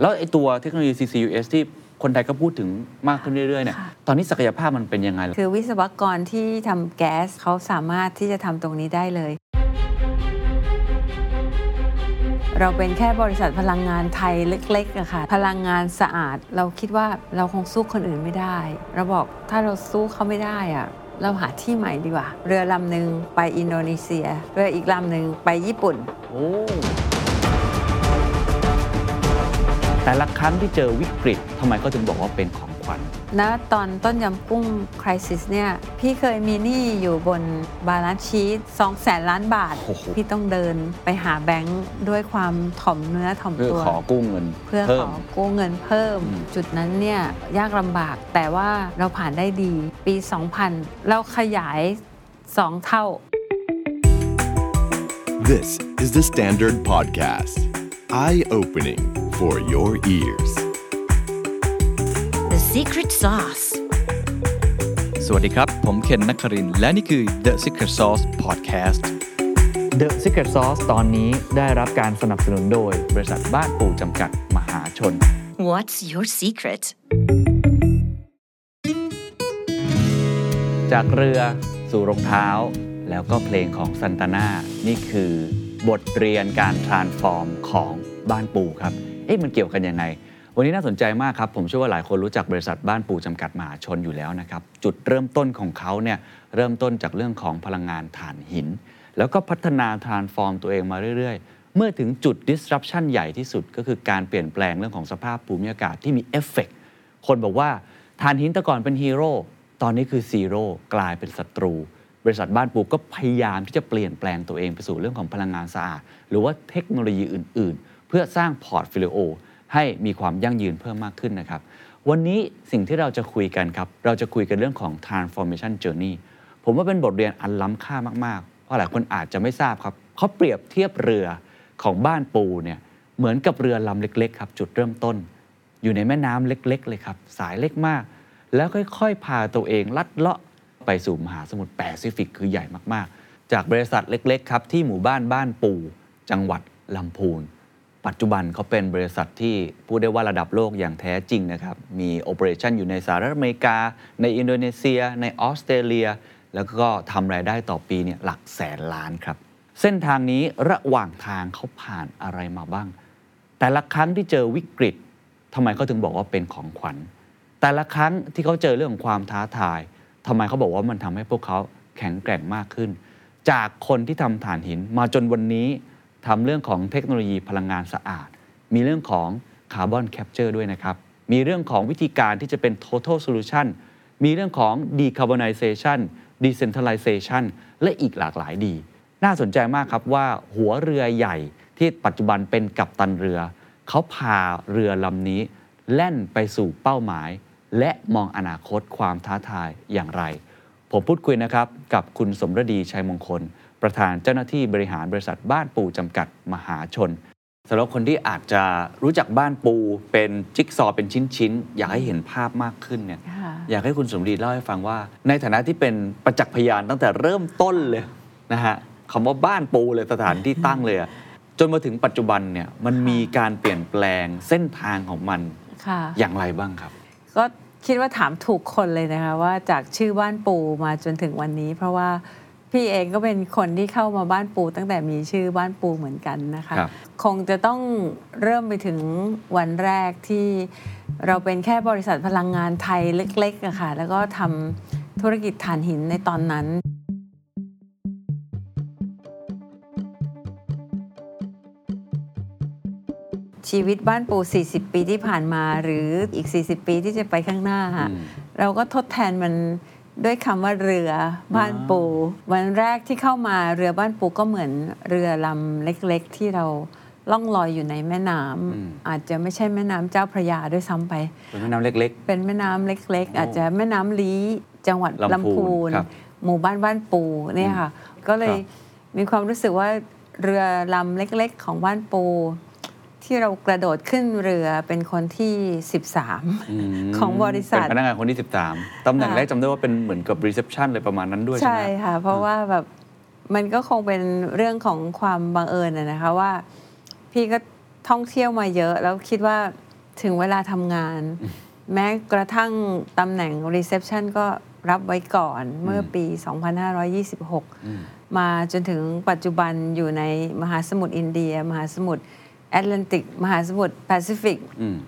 แล้วไอ้ตัวเทคโนโลยี CCUS ที่คนไทยก็พูดถึงมากขึ้นเรื่อยๆเนี่ยค่ะตอนนี้ศักยภาพมันเป็นยังไงล่ะคือวิศวกรที่ทำแก๊สเขาสามารถที่จะทำตรงนี้ได้เลย เราเป็นแค่บริษัทพลังงานไทยเล็กๆอะค่ะ พลังงานสะอาด เราคิดว่าเราคงสู้คนอื่นไม่ได้ เราบอกถ้าเราสู้เขาไม่ได้อะเราหาที่ใหม่ดีกว่า เรือลำหนึ่งไปอินโดนีเซีย เรืออีกลำหนึ่งไปญี่ปุ่น โอ้ แต่ละครั้งที่เจอวิกฤตทำไมเขาถึงบอกว่าเป็นของขวัญณตอนต้มยำกุ้ง crisis เนี่ยพี่เคยมีหนี้อยู่บน balance sheet 2แสนล้านบาท โอ้โห พี่ต้องเดินไปหาแบงค์ด้วยความถ่อมเนื้อถ่อมเพื่อตัว ขอกู้เงินเพื่อเพิ่ขอกู้เงินเพิ่ม อืม จุดนั้นเนี่ยยากลำบากแต่ว่าเราผ่านได้ดี ปี 2000 เราขยาย 2 เท่า This is the Standard Podcast. Eye opening for your ears. The secret sauce. สวัสดีครับ ผมเคนนักครินทร์และนี่คือ The Secret Sauce Podcast The Secret Sauce ตอนนี้ได้รับการสนับสนุนโดย บริษัทบ้านปู่จำกัดมหาชน What's your secret? จากเรือสู่รองเท้า แล้วก็เพลงของซันตาน่า นี่คือ บทเรียนการ transform ของบ้านปูครับ เอ๊ะมันเกี่ยวกันยังไง วันนี้น่าสนใจมากครับ ผมเชื่อว่าหลายคนรู้จักบริษัทบ้านปูจำกัดมหาชนอยู่แล้วนะครับ จุดเริ่มต้นของเขาเนี่ยเริ่มต้นจากเรื่องของพลังงานถ่านหิน แล้วก็พัฒนา transform ตัวเองมาเรื่อยๆ เมื่อถึงจุด disruption ใหญ่ที่สุดก็คือการเปลี่ยนแปลงเรื่องของสภาพภูมิอากาศที่มีเอฟเฟกต์คนบอกว่าถ่านหินแต่ก่อนเป็นฮีโร่ตอนนี้คือ zero กลายเป็นศัตรู บริษัทบ้านปูก็พยายามที่จะเปลี่ยนแปลงตัวเองไปสู่เรื่องของพลังงานสะอาดหรือว่าเทคโนโลยีอื่น ๆ เพื่อสร้าง portfolio ให้มีความยั่งยืนเพิ่มมากขึ้นนะครับ วันนี้สิ่งที่เราจะคุยกันครับ เราจะคุยกันเรื่องของ transformation journey ผมว่าเป็นบทเรียนอันล้ำค่ามาก ๆ เพราะหลายคนอาจจะไม่ทราบครับเขาเปรียบเทียบเรือของบ้านปูเนี่ยเหมือนกับเรือลำเล็ก ๆ ครับ จุดเริ่มต้น อยู่ในแม่น้ำเล็ก ๆ เลยครับ สายเล็กมาก แล้วค่อย ๆ พาตัวเองลัดเลาะ ไปสู่มหาสมุทรแปซิฟิกคือใหญ่มากๆ จากบริษัทเล็กๆครับที่หมู่บ้านบ้านปู จังหวัดลำพูน ปัจจุบันเขาเป็นบริษัทที่พูดได้ว่าระดับโลกอย่างแท้จริงนะครับมี operation อยู่ในสหรัฐอเมริกา ในอินโดนีเซีย ในออสเตรเลีย แล้วก็ทำรายได้ต่อปีเนี่ยหลักแสนล้านครับเส้นทางนี้ระหว่างทางเขาผ่านอะไรมาบ้าง แต่ละครั้งที่เจอวิกฤตทำไมเขาถึงบอกว่าเป็นของขวัญ แต่ละครั้งที่เขาเจอเรื่องของความท้าทาย ทำไมเขาบอกว่ามันทำให้พวกเขาแข็งแกร่งมากขึ้น จากคนที่ทำถ่านหินมาจนวันนี้ทำเรื่องของเทคโนโลยีพลังงานสะอาด มีเรื่องของ carbon capture ด้วยนะครับ มีเรื่องของวิธีการที่จะเป็น total solution มีเรื่องของ decarbonization decentralization และอีกหลากหลายดี น่าสนใจมากครับว่าหัวเรือใหญ่ที่ปัจจุบันเป็นกัปตันเรือ เขาพาเรือลำนี้แล่นไปสู่เป้าหมาย และมองอนาคตความท้าทายอย่างไร ผมพูดคุยนะครับกับคุณสมรดีชัยมงคล ประธานเจ้าหน้าที่บริหารบริษัทบ้านปูจำกัดมหาชนสำหรับคนที่อาจจะรู้จักบ้านปูเป็นจิ๊กซอว์เป็นชิ้นๆ อยากให้เห็นภาพมากขึ้นเนี่ยค่ะอยากให้คุณสมดีเล่าให้ฟังว่า ในฐานะที่เป็นประจักษ์พยานตั้งแต่เริ่มต้นเลยนะฮะคำว่าบ้านปูเลยสถานที่ตั้งเลยอะจนมาถึงปัจจุบันเนี่ยมันมีการเปลี่ยนแปลงเส้นทางของมันค่ะอย่างไรบ้างครับ ก็ คิดว่าถามถูกคนเลยนะคะว่าจากชื่อบ้านปูมาจนถึงวันนี้ เพราะว่าพี่เองก็เป็นคนที่เข้ามาบ้านปูตั้งแต่มีชื่อบ้านปูเหมือนกันนะคะครับคงจะต้องเริ่มไปถึงวันแรกที่เราเป็นแค่บริษัทพลังงานไทยเล็กๆอะค่ะแล้วก็ทำธุรกิจถ่านหินในตอนนั้น ชีวิตบ้านปู40 ปีที่ผ่านมา หรืออีก 40 ปีที่จะไปข้างหน้าค่ะอืมเราก็ทดแทนมันด้วยคำว่าเรือบ้านปู วันแรกที่เข้ามาเรือบ้านปูก็เหมือนเรือลำเล็กๆ ที่เราล่องลอยอยู่ในแม่น้ำอาจจะไม่ใช่แม่น้ำเจ้าพระยาด้วยซ้ำไป เป็นแม่น้ำเล็กเป็นแม่น้ำเล็กโอ้ๆอาจจะแม่น้ำลี้จังหวัดลำลำพูพูนนครับหมู่บ้านบ้านปูเนี่ยค่ะ ก็เลยครับมีความรู้สึกว่าเรือลำเล็ก ๆ ของบ้านปู ที่เรากระโดดขึ้นเรือเป็นคนที่ 13มของบริษัท เป็นพนักงานคนที่ 13 ตำแหน่งค่ะแรกจำได้ว่าเป็นเหมือนกับ reception เลยประมาณนั้นด้วยใช่ใช่ไหมค่ะ เพราะว่าแบบมันก็คงเป็นเรื่องของความบังเอิญนะนะคะว่า พี่ก็ท่องเที่ยวมาเยอะ แล้วคิดว่าถึงเวลาทำงาน แม้กระทั่งตำแหน่ง reception ก็รับไว้ก่อนเมื่อปี 2526 มาจนถึงปัจจุบันอยู่ในมหาสมุทรอินเดีย มหาสมุทร แอตแลนติก มหาสมุทรแปซิฟิกอืม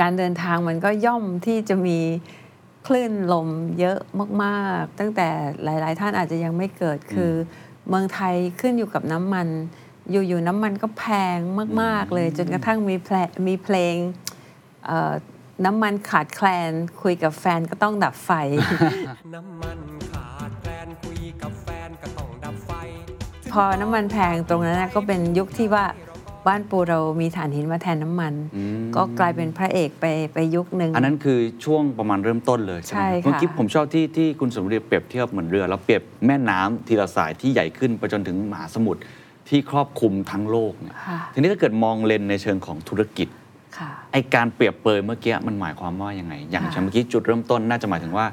การเดินทางมันก็ย่อมที่จะมีคลื่นลมเยอะมากๆ ตั้งแต่หลาย ๆ ท่านอาจจะยังไม่เกิดคือ เมืองไทยขึ้นอยู่กับน้ำมัน อยู่ ๆ น้ำมันก็แพงมาก ๆ เลย จนกระทั่งมีเพลงมีเพลงเอ่อน้ำมันขาดแคลน คุยกับแฟนก็ต้องดับไฟ น้ำมันขาดแคลนคุยกับแฟนก็ต้องดับไฟ พอน้ำมันแพงตรงนั้นนะก็เป็นยุคที่ว่า บ้านปูเรามีถ่านหินมาแทนน้ำมัน ก็กลายเป็นพระเอกไปไปยุคหนึ่งอันนั้นคือช่วงประมาณเริ่มต้นเลยใช่ไหมใช่ค่ะเมื่อกี้ผมชอบที่ที่คุณสมเด็จเปรียบเทียบเหมือนเรือ แล้วเปรียบแม่น้ำทีละสายที่ใหญ่ขึ้นไปจนถึงมหาสมุทรที่ครอบคลุมทั้งโลกเนี่ยค่ะทีนี้ถ้าเกิดมองเลนในเชิงของธุรกิจค่ะไอการเปรียบเปรยเมื่อกี้มันหมายความว่ายังไง อย่างค่ะเช่นเมื่อกี้จุดเริ่มต้นน่าจะหมายถึงว่า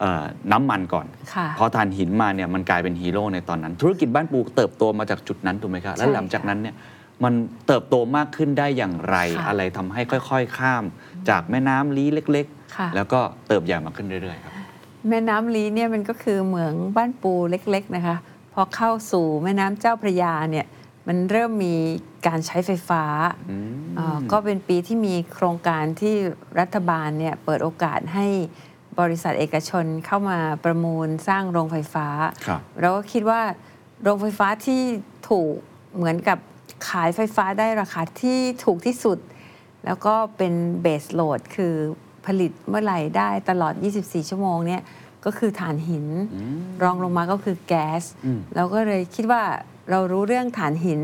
เอ่อน้ำมันก่อนค่ะพอถ่านหินมาเนี่ยมันกลายเป็นฮีโร่ในตอนนั้น ธุรกิจบ้านปูเติบโตมาจากจุดนั้นถูกไหมครับ แล้วใช่หลังจากนั้นเนี่ย มันเติบโตมากขึ้นได้อย่างไร ค่ะอะไรทำให้ค่อย ๆ ข้าม จากแม่น้ำลี้เล็ก ค่ะ ๆ แล้วก็เติบใหญ่มาขึ้นเรื่อยๆครับ แม่น้ำลีเนี่ยมันก็คือเหมืองบ้านปูเล็กๆนะคะพอเข้าสู่แม่น้ำเจ้าพระยาเนี่ยมันเริ่มมีการใช้ไฟฟ้าเอ่อก็เป็นปีที่มีโครงการที่รัฐบาลเนี่ยเปิดโอกาสให้บริษัทเอกชนเข้ามาประมูลสร้างโรงไฟฟ้า ครับ เราก็คิดว่าโรงไฟฟ้าที่ถูกเหมือนกับ ขายไฟฟ้าได้ราคาที่ถูกที่สุด แล้วก็เป็นเบสโหลดคือผลิตเมื่อไหร่ได้ตลอด 24 ชั่วโมงเนี่ยก็คือถ่านหินรองลงมาก็คือแก๊สอืมเราก็เลยคิดว่าเรารู้เรื่องถ่านหิน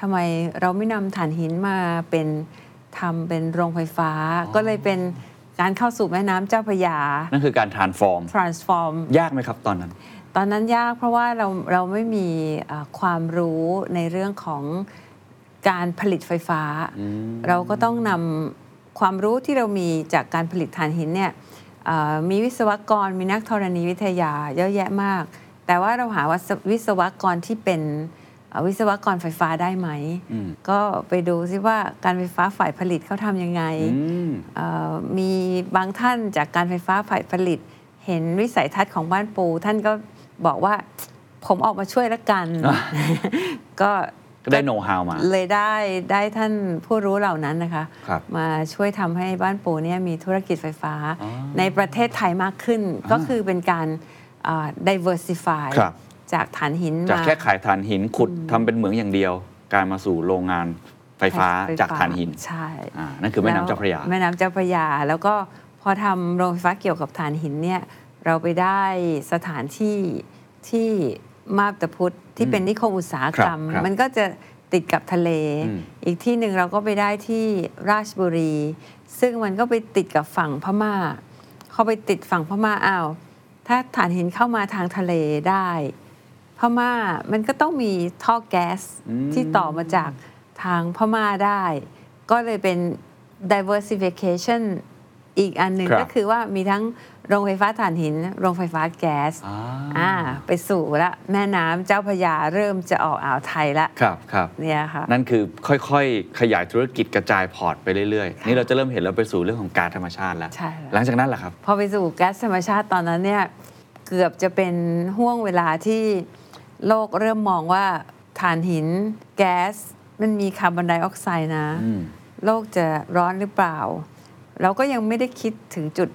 ทำไมเราไม่นำถ่านหินมาเป็นทำเป็นโรงไฟฟ้า ก็เลยเป็นการเข้าสู่แม่น้ำเจ้าพระยา นั่นคือการ transform transform ยากไหมครับตอนนั้น ตอนนั้นยากเพราะว่าเราเราไม่มีเอ่อความรู้ในเรื่องของ การผลิตไฟฟ้า เราก็ต้องนำความรู้ที่เรามีจากการผลิตถ่านหินเนี่ยเอ่อมีวิศวกรมีนักธรณีวิทยาเยอะแยะมาก แต่ว่าเราหาว่าวิศวกรที่เป็นเอ่อวิศวกรไฟฟ้าได้ไหมอืมก็ไปดูซิว่าการไฟฟ้าฝ่ายผลิตเขาทำยังไงอืมเอ่อมีบางท่านจากการไฟฟ้าฝ่ายผลิต เห็นวิสัยทัศน์ของบ้านปู ท่านก็บอกว่าผมออกมาช่วยละกัน ก็ ก็ได้โน้ตฮาวมา เลยได้ได้ท่านผู้รู้เหล่านั้นนะคะ ครับมาช่วยทำให้บ้านปูเนี่ยมีธุรกิจไฟฟ้า อ๋อในประเทศไทยมากขึ้นก็คือเป็นการอ่า diversify ครับ จากฐานหินจากมา แค่ขายถ่านหินขุดทำเป็นเหมืองอย่างเดียวการมาสู่โรงงานไฟฟ้าจากถ่านหินใช่อ่านั่นคือแม่น้ำเจ้าพระยา แม่น้ำเจ้าพระยา แล้วก็พอทำโรงไฟฟ้าเกี่ยวกับถ่านหินเนี่ยเราไปได้สถานที่ที่ มาบตาพุธที่เป็นนิคมอุตสาหกรรมครับครับมันก็จะติดกับทะเลอืมอีกที่หนึ่งเราก็ไปได้ที่ราชบุรี ซึ่งมันก็ไปติดกับฝั่งพม่าเขาไปติดฝั่งพม่าอ้าวถ้าถ่านหินเข้ามาทางทะเลได้พม่ามันก็ต้องมีท่อแก๊สอืมที่ต่อมาจากทางพม่าได้ ก็เลยเป็น diversification อีกอันหนึ่งครับก็คือว่ามีทั้ง โรงไฟฟ้าถ่านหิน โรงไฟฟ้าแก๊สอ่าอ่าไปสู่ละแม่น้ำเจ้าพระยาเริ่มจะออกอ่าวไทยละครับครับเนี่ยค่ะนั่นคือค่อยๆ ขยายธุรกิจกระจายพอร์ตไปเรื่อยๆ นี่เราจะเริ่มเห็นแล้วไปสู่เรื่องของการธรรมชาติแล้วใช่แล้ว หลังจากนั้นล่ะครับ พอไปสู่แก๊สธรรมชาติตอนนั้นเนี่ยเกือบจะเป็นห่วงเวลาที่โลกเริ่มมองว่าถ่านหินแก๊สมันมีคาร์บอนไดออกไซด์นะอืมโลกจะร้อนหรือเปล่า เราก็ยังไม่ได้คิดถึงจุด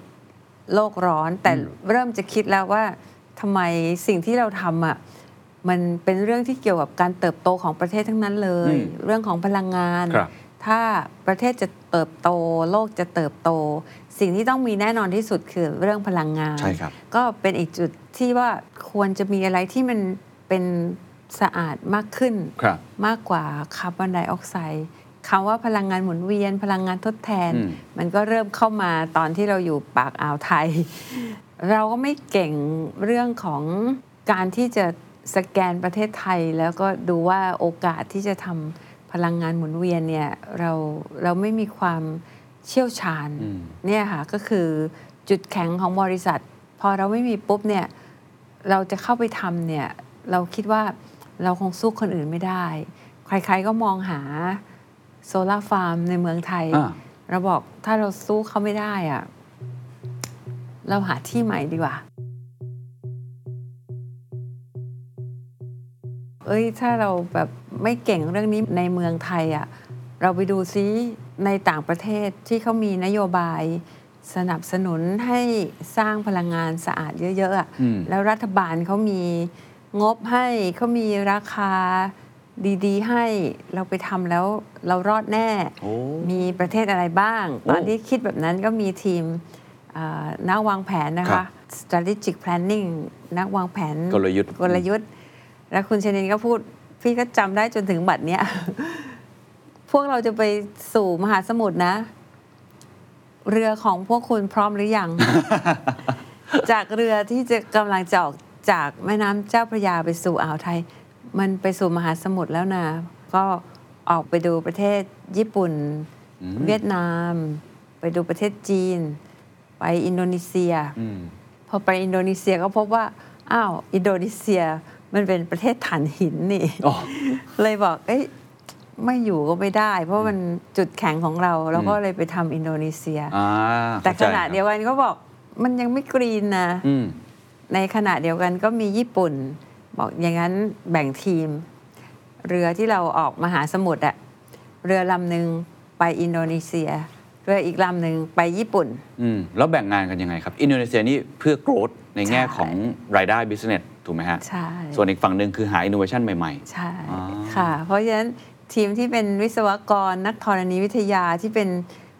โลกร้อน แต่เริ่มจะคิดแล้วว่าทำไมสิ่งที่เราทำอะมันเป็นเรื่องที่เกี่ยวกับการเติบโตของประเทศทั้งนั้นเลยอืมเรื่องของพลังงานครับถ้าประเทศจะเติบโต โลกจะเติบโต สิ่งที่ต้องมีแน่นอนที่สุดคือเรื่องพลังงานใช่ครับก็เป็นอีกจุดที่ว่าควรจะมีอะไรที่มันเป็นสะอาดมากขึ้นครับมากกว่าคาร์บอนไดออกไซด์ คำว่าพลังงานหมุนเวียน พลังงานทดแทนอืมมันก็เริ่มเข้ามาตอนที่เราอยู่ปากอ่าวไทย เราก็ไม่เก่งเรื่องของการที่จะสแกนประเทศไทย แล้วก็ดูว่าโอกาสที่จะทำพลังงานหมุนเวียนเนี่ยเราเราไม่มีความเชี่ยวชาญอืมเนี่ยค่ะก็คือจุดแข็งของบริษัท พอเราไม่มีปุ๊บเนี่ยเราจะเข้าไปทำเนี่ยเราคิดว่าเราคงสู้คนอื่นไม่ได้ ใครๆก็มองหา โซลาร์ฟาร์มในเมืองไทย อ่า เราบอกถ้าเราสู้เขาไม่ได้อะเราหาที่ใหม่ดีกว่า เอ้ยถ้าเราแบบไม่เก่งเรื่องนี้ในเมืองไทยอะเราไปดูซิในต่างประเทศที่เขามีนโยบาย สนับสนุนให้สร้างพลังงานสะอาดเยอะๆอะ อืม แล้วรัฐบาลเขามีงบให้เขามีราคา ดีๆ ให้เราไปทำแล้วเรารอดแน่ โอ้ มีประเทศอะไรบ้าง โอ้ตอนที่คิดแบบนั้นก็มีทีมอ่านักวางแผนนะครัคะ บ strategic planning นักวางแผนกลยุทธ์ กลยุทธ์ แล้วคุณชนินก็พูด พี่ก็จำได้จนถึงบัดเนี้ย พวกเราจะไปสู่มหาสมุทรนะ เรือของพวกคุณพร้อมหรือยัง จากเรือที่จะกำลังจะออกจากแม่น้ำเจ้าพระยาไปสู่อ่าวไทย มันไปสู่มหาสมุทรแล้วนะ ก็ออกไปดูประเทศญี่ปุ่น เวียดนาม ไปดูประเทศจีน ไปอินโดนีเซียอืมพอไปอินโดนีเซียก็พบว่าอ้าวอินโดนีเซียมันเป็นประเทศถ่านหินนี่อ๋อเลยบอกเอ้ยไม่อยู่ก็ไม่ได้ เพราะมันจุดแข็งของเราเราก็อืมเลยไปทำอินโดนีเซียอ่าแต่ขข้าใจณะเดียวกันก็บอกมันยังไม่กรีนนะอืมในขณะเดียวกันก็มีญี่ปุ่น บอกอย่างนั้นแบ่งทีม เรือที่เราออกมาหาสมุทรอะเรือลำหนึ่งไปอินโดนีเซีย เรืออีกลำหนึ่งไปญี่ปุ่นอืมแล้วแบ่งงานกันยังไงครับ อินโดนีเซียนี่เพื่อ growth ในแง่ใช่ของรายได้ business ถูกไหมฮะใช่ส่วนอีกฝั่งหนึ่งคือหา innovation ใหม่ใช่อ๋อ ค่ะ เพราะฉะนั้นทีมที่เป็นวิศวกรนักธรณีวิทยาที่เป็น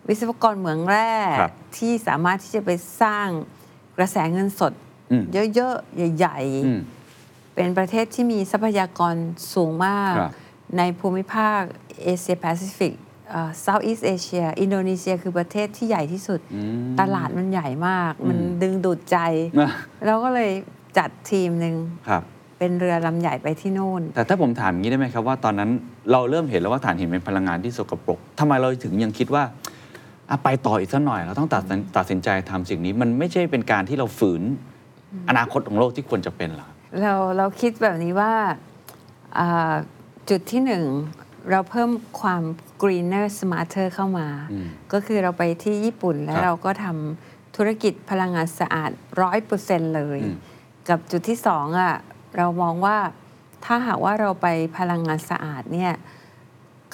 วิศวกรเหมืองแร่ครับ ที่สามารถที่จะไปสร้างกระแสเงินสด อืมเยอะ ๆ ใหญ่ๆอืมๆ เป็นประเทศที่มีทรัพยากรสูงมากครับในภูมิภาคเอเชียแปซิฟิก Southeast Asia อินโดนีเซียคือประเทศที่ใหญ่ที่สุดอืมตลาดมันใหญ่มาก มันอืมดึงดูดใจนะเราก็เลยจัดทีมหนึ่งครับเป็นเรือลำใหญ่ไปที่นู่น แต่ถ้าผมถามอย่างนี้ได้ไหมครับว่าตอนนั้นเราเริ่มเห็นแล้วว่าถ่านหินเป็นพลังงานที่สกปรกทำไมเราถึงยังคิดว่าอะไปต่ออีกสักหน่อย เราต้องตัดสินตัดสินใจทำสิ่งนี้ มันไม่ใช่เป็นการที่เราฝืนอนาคตของโลกที่ควรจะเป็นเหรอ เราเราคิดแบบนี้ว่าอ่าจุดที่หนึ่งเราเพิ่มความ greener smarter เข้ามาอืมก็คือเราไปที่ญี่ปุ่นแล้ครัวบเราก็ทำธุรกิจพลังงานสะอาดร้อยเปอร์เซ็นเลยอืมกับจุดที่สองอะเรามองว่าถ้าหากว่าเราไปพลังงานสะอาดเนี่ย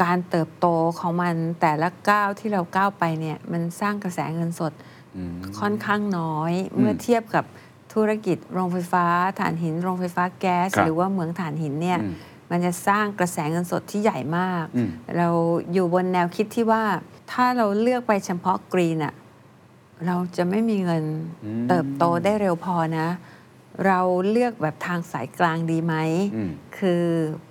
การเติบโตของมันแต่ละก้าวที่เราก้าวไปเนี่ยมันสร้างกระแสเงินสดอืมค่อนข้างน้อยเมื่อเทียบกับ ธุรกิจโรงไฟฟ้าถ่านหินโรงไฟฟ้าแก๊ส ครับ หรือว่าเหมืองถ่านหินเนี่ย อืม มันจะสร้างกระแสเงินสดที่ใหญ่มาก อืม เราอยู่บนแนวคิดที่ว่าถ้าเราเลือกไปเฉพาะกรีนอะเราจะไม่มีเงินอืมเติบโตได้เร็วพอนะ เราเลือกแบบทางสายกลางดีไหม อืม คือ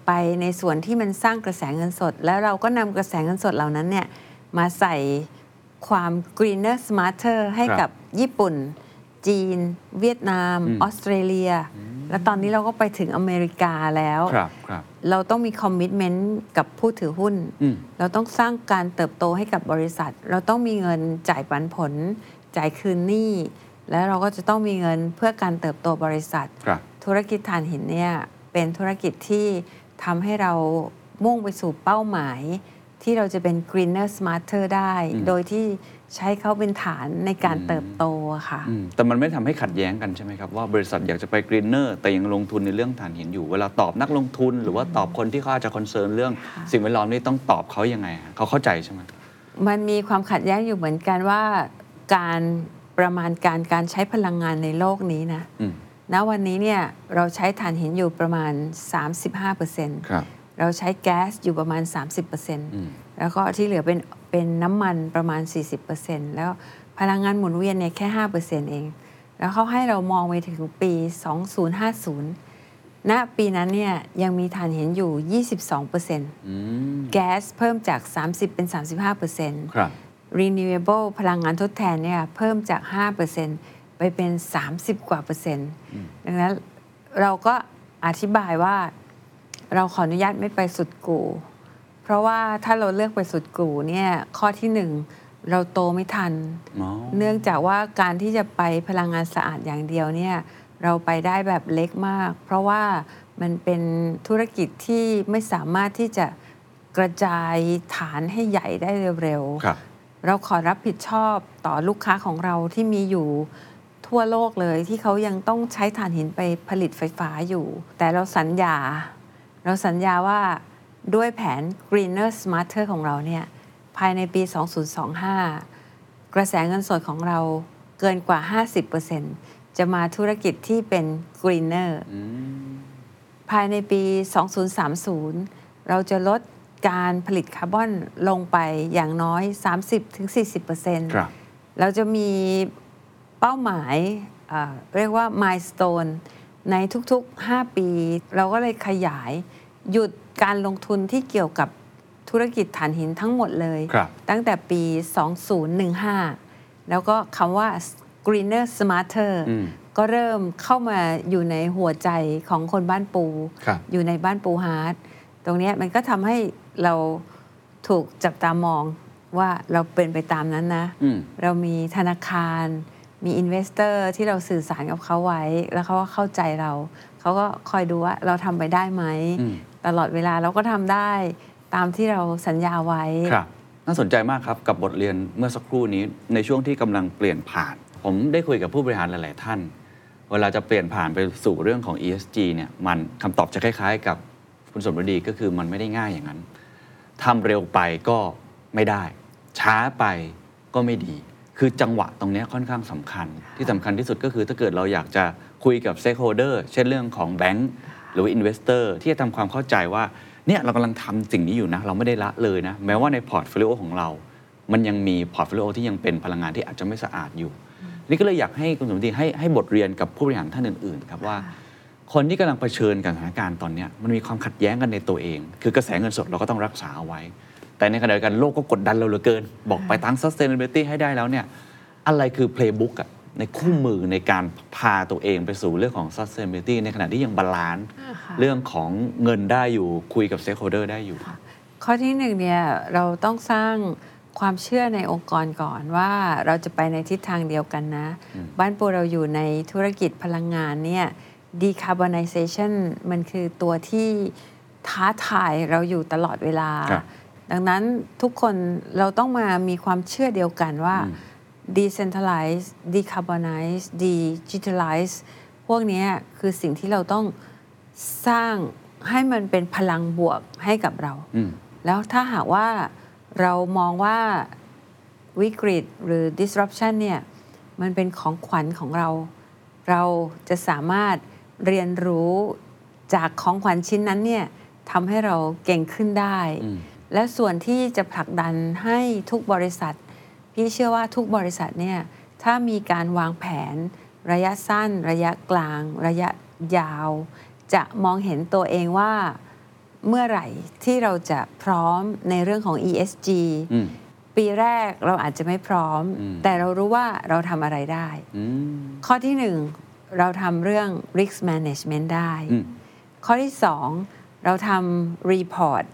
ไปในส่วนที่มันสร้างกระแสเงินสด แล้วเราก็นำกระแสเงินสดเหล่านั้นเนี่ยมาใส่ความ greener smarter ให้ครับ กับญี่ปุ่น จีน เวียดนามอืมออสเตรเลีย แล้วตอนนี้เราก็ไปถึงอเมริกาแล้ว ครับครับ เราต้องมีคอมมิชเมนต์กับผู้ถือหุ้น อืม เราต้องสร้างการเติบโตให้กับบริษัท เราต้องมีเงินจ่ายปันผล จ่ายคืนหนี้ แล้วเราก็จะต้องมีเงินเพื่อการเติบโตบริษัท ครับ ธุรกิจถ่านหินเนี่ยเป็นธุรกิจที่ทำให้เรามุ่งไปสู่เป้าหมาย ที่เราจะเป็น greener smarter ได้อืมโดยที่ ใช้เขาเป็นฐานในการเติบโตอะค่ะอืมแต่มันไม่ทำให้ขัดแย้งกันใช่ไหมครับ ว่าบริษัทอยากจะไป greener แต่ยังลงทุนในเรื่องถ่านหินอยู่ เวลาตอบนักลงทุน หรือว่าตอบคนที่เขาอาจจะ concern เรื่องค่ะสิ่งแวดล้อมนี่ต้องตอบเขายังไงฮะเขาเข้าใจใช่ไหมมันมีความขัดแย้งอยู่เหมือนกันว่าการประมาณการการใช้พลังงานในโลกนี้นะอืมณวันนี้เนี่ยเราใช้ถ่านหินอยู่ประมาณ 35%ครับเราใช้แก๊สอยู่ประมาณอืม30% แล้วก็ที่เหลือเป็นเป็นน้ำมันประมาณ 40%แล้วพลังงานหมุนเวียนเนี่ยแค่ 5%เอง แล้วเขาให้เรามองไปถึงปี 2050 ณ ปีนั้นเนี่ยยังมีถ่านหินอยู่ 22%อืมแก๊สเพิ่มจาก 30 เป็น 35%ครับ renewable พลังงานทดแทนเนี่ยเพิ่มจาก 5%ไปเป็น 30 กว่าเปอร์เซ็นต์ ดังนั้นเราก็อธิบายว่าเราขออนุญาตไม่ไปสุดกู เพราะว่าถ้าเราเลือกไปสุดกูเนี่ยข้อที่หนึ่งเราโตไม่ทันอ๋อเนื่องจากว่าการที่จะไปพลังงานสะอาดอย่างเดียวเนี่ยเราไปได้แบบเล็กมาก เพราะว่ามันเป็นธุรกิจที่ไม่สามารถที่จะกระจายฐานให้ใหญ่ได้เร็วๆครับเราขอรับผิดชอบต่อลูกค้าของเราที่มีอยู่ทั่วโลกเลยที่เขายังต้องใช้ถ่านหินไปผลิตไฟฟ้าอยู่ แต่เราสัญญา เราสัญญาว่า ด้วยแผน Greener Smarter ของเราเนี่ยภายในปี 2025 กระแสเงินสดของเราเกินกว่า 50%จะมาธุรกิจที่เป็น Greener ภายในปี 2030 เราจะลดการผลิตคาร์บอนลงไปอย่างน้อย 30-40%ครับเราจะมีเป้าหมายเอ่อเรียกว่า milestone ในทุกๆ 5 ปี เราก็เลยขยายหยุด การลงทุนที่เกี่ยวกับธุรกิจถ่านหินทั้งหมดเลยครับตั้งแต่ปี 2015 แล้วก็คำว่า greener smarter อืมก็เริ่มเข้ามาอยู่ในหัวใจของคนบ้านปูครับอยู่ในบ้านปู heart ตรงเนี้ยมันก็ทำให้เราถูกจับตามองว่าเราเป็นไปตามนั้นนะอืมเรามีธนาคาร มี investor ที่เราสื่อสารกับเขาไว้ แล้วเขาก็เข้าใจเรา เขาก็คอยดูว่าเราทำไปได้ไหมอืม ตลอดเวลาเราก็ทำได้ตามที่เราสัญญาไว้ครับน่าสนใจมากครับกับบทเรียนเมื่อสักครู่นี้ในช่วงที่กำลังเปลี่ยนผ่าน ผมได้คุยกับผู้บริหารหลาย ๆ ท่าน เวลาจะเปลี่ยนผ่านไปสู่เรื่องของ ESG เนี่ยมันคำตอบจะคล้าย ๆ กับคุณสมฤดีก็คือมันไม่ได้ง่ายอย่างนั้นทำเร็วไปก็ไม่ได้ ช้าไปก็ไม่ดี คือจังหวะตรงเนี้ยค่อนข้างสำคัญ ที่สำคัญที่สุดก็คือถ้าเกิดเราอยากจะคุยกับ stakeholder เช่นเรื่องของแบงก์ห รือว่า investor ที่จะทำความเข้าใจว่าเนี่ยเรากำลังทำสิ่งนี้อยู่นะ เราไม่ได้ละเลยนะ แม้ว่าใน portfolio ของเรา มันยังมี portfolio ที่ยังเป็นพลังงานที่อาจจะไม่สะอาดอยู่ นี่ก็เลยอยากให้คุณสมฤดีให้ให้บทเรียนกับผู้บริหารท่านอื่นๆครับว่า คนที่กำลังเผชิญกับสถานการณ์ตอนเนี้ยมันมีความขัดแย้งกันในตัวเอง คือกระแสเงินสดเราก็ต้องรักษาเอาไว้ แต่ในขณะเดียวกันโลกก็กดดันเราเหลือเกิน บอกไปทาง sustainability ให้ได้แล้วเนี่ยอะไรคือ playbook อะ ในคู่มือในการพาตัวเองไปสู่เรื่องของ sustainability ในขณะที่ยัง balance อ่าค่ะเรื่องของเงินได้อยู่คุยกับ stakeholder ได้อยู่ ข้อที่หนึ่งเนี่ยเราต้องสร้างความเชื่อในองค์กรก่อนว่าเราจะไปในทิศทางเดียวกันนะ บ้านปูเราอยู่ในธุรกิจพลังงานเนี่ย decarbonization มันคือตัวที่ท้าทายเราอยู่ตลอดเวลาครับดังนั้นทุกคนเราต้องมามีความเชื่อเดียวกันว่า decentralize decarbonize digitalize พวกเนี้ยคือสิ่งที่เราต้องสร้างให้มันเป็นพลังบวกให้กับเราอืมแล้วถ้าหากว่าเรามองว่าวิกฤตหรือ disruption เนี่ยมันเป็นของขวัญของเรา เราจะสามารถเรียนรู้จากของขวัญชิ้นนั้นเนี่ยทำให้เราเก่งขึ้นได้อืมและส่วนที่จะผลักดันให้ทุกบริษัท พี่เชื่อว่าทุกบริษัทเนี่ยถ้ามีการวางแผน ระยะสั้น ระยะกลาง ระยะยาว จะมองเห็นตัวเองว่าเมื่อไหร่ที่เราจะพร้อมในเรื่องของ ESG อืมปีแรกเราอาจจะไม่พร้อมอืมแต่เรารู้ว่าเราทำอะไรได้อืมข้อที่หนึ่งเราทำเรื่อง risk management ได้อืมข้อที่สองเราทำ report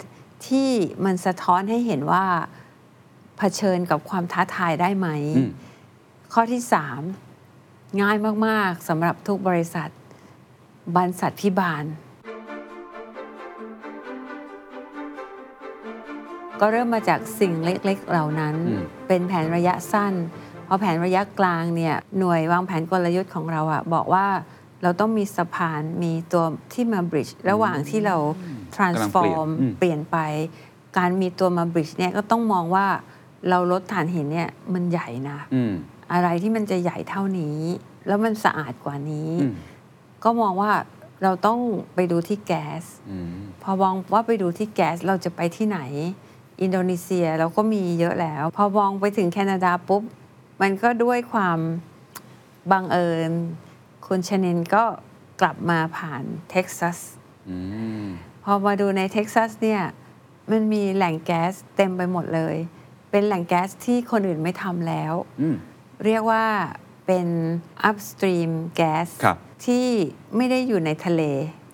ที่มันสะท้อนให้เห็นว่าเผชิญกับความท้าทายได้ไหมอืมข้อที่สามง่ายมาก ๆสำหรับทุกบริษัทบรรษัทพิบาล ก็เริ่มมาจากสิ่งเล็กๆเหล่านั้นอืมเป็นแผนระยะสั้นพอแผนระยะกลางเนี่ยหน่วยวางแผนกลยุทธ์ของเราอะบอกว่าเราต้องมีสะพานมีตัวที่มาบริดจ์ระหว่างที่เรา transform อืมเปลี่ยนไป การมีตัวมาบริดจ์เนี่ยก็ต้องมองว่า เราลดถ่านหินเนี่ยมันใหญ่นะอืมอะไรที่มันจะใหญ่เท่านี้ แล้วมันสะอาดกว่านี้อืมก็มองว่าเราต้องไปดูที่แก๊สอืมพอมองว่าไปดูที่แก๊สเราจะไปที่ไหน อินโดนีเซียเราก็มีเยอะแล้ว พอมองไปถึงแคนาดาปุ๊บ มันก็ด้วยความบังเอิญ คุณชนินก็กลับมาผ่านเท็กซัสอืมพอมาดูในเท็กซัสเนี่ยมันมีแหล่งแก๊สเต็มไปหมดเลย เป็นแหล่งแก๊สที่คนอื่นไม่ทำแล้ว อืม เรียกว่าเป็น upstream gas ครับ ที่ไม่ได้อยู่ในทะเล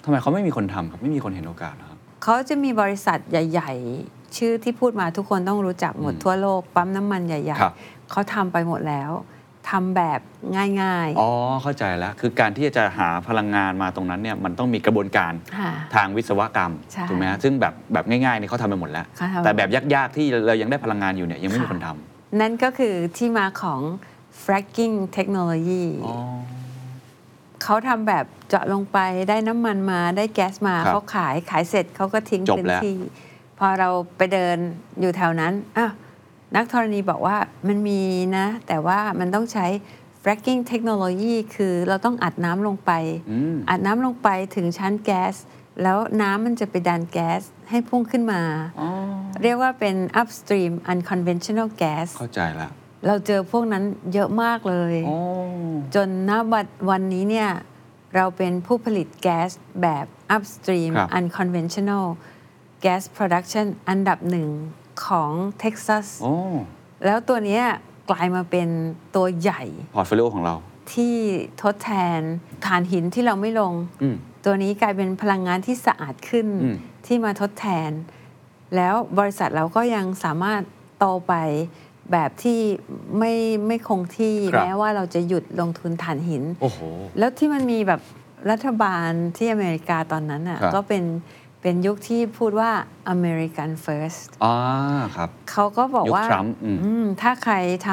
ทำไมเขาไม่มีคนทำครับ ไม่มีคนเห็นโอกาสเหรอครับ เขาจะมีบริษัทใหญ่ ๆ ชื่อที่พูดมาทุกคนต้องรู้จักหมดอืมทั่วโลก ปั๊มน้ำมันใหญ่ ครับ ๆ เขาทำไปหมดแล้ว ทำแบบง่าย อ๋อ เข้าใจแล้ว คือการที่จะหาพลังงานมาตรงนั้นเนี่ยมันต้องมีกระบวนการค่ะ ทางวิศวกรรมใช่ถูกไหมฮะซึ่งแบบแบบง่ายๆนี่เขาทำไปหมดแล้ว เขาทำแต่แบบยากๆที่เรายังได้พลังงานอยู่เนี่ยยังไม่มีค่ะคนทำนั่นก็คือที่มาของ fracking technology อ๋อ เขาทำแบบเจาะลงไปได้น้ำมันมาได้แก๊สมาครับเขาขายขายเสร็จเขาก็ทิ้งจบพื้นแล้ว ที่ พอเราไปเดินอยู่แถวนั้นอ้าว นักธรณีบอกว่ามันมีนะ แต่ว่ามันต้องใช้ fracking technology คือเราต้องอัดน้ำลงไปอืมอัดน้ำลงไปถึงชั้นแก๊ส แล้วน้ำมันจะไปดันแก๊สให้พุ่งขึ้นมาอ๋อเรียกว่าเป็น upstream unconventional gas เข้าใจละเราเจอพวกนั้นเยอะมากเลยอ๋อจนณวันวันนี้เนี่ยเราเป็นผู้ผลิตแก๊สแบบ upstream ครับ unconventional gas production อันดับหนึ่ง ของเท็กซัสโอ้แล้วตัวเนี้ยกลายมาเป็นตัวใหญ่ portfolio ของเรา ที่ทดแทนถ่านหินที่เราไม่ลง อืม ตัวนี้กลายเป็นพลังงานที่สะอาดขึ้นอืม ที่มาทดแทน แล้วบริษัทเราก็ยังสามารถโตไปแบบที่ไม่ไม่คงที่ครับ แม้ว่าเราจะหยุดลงทุนถ่านหิน โอ้โห แล้วที่มันมีแบบรัฐบาลที่อเมริกาตอนนั้นอะครับก็เป็น เป็นยุคที่พูดว่า American First อ่าครับ เขาก็บอกยุคว่าทรัมป์อืม อืมถ้าใครท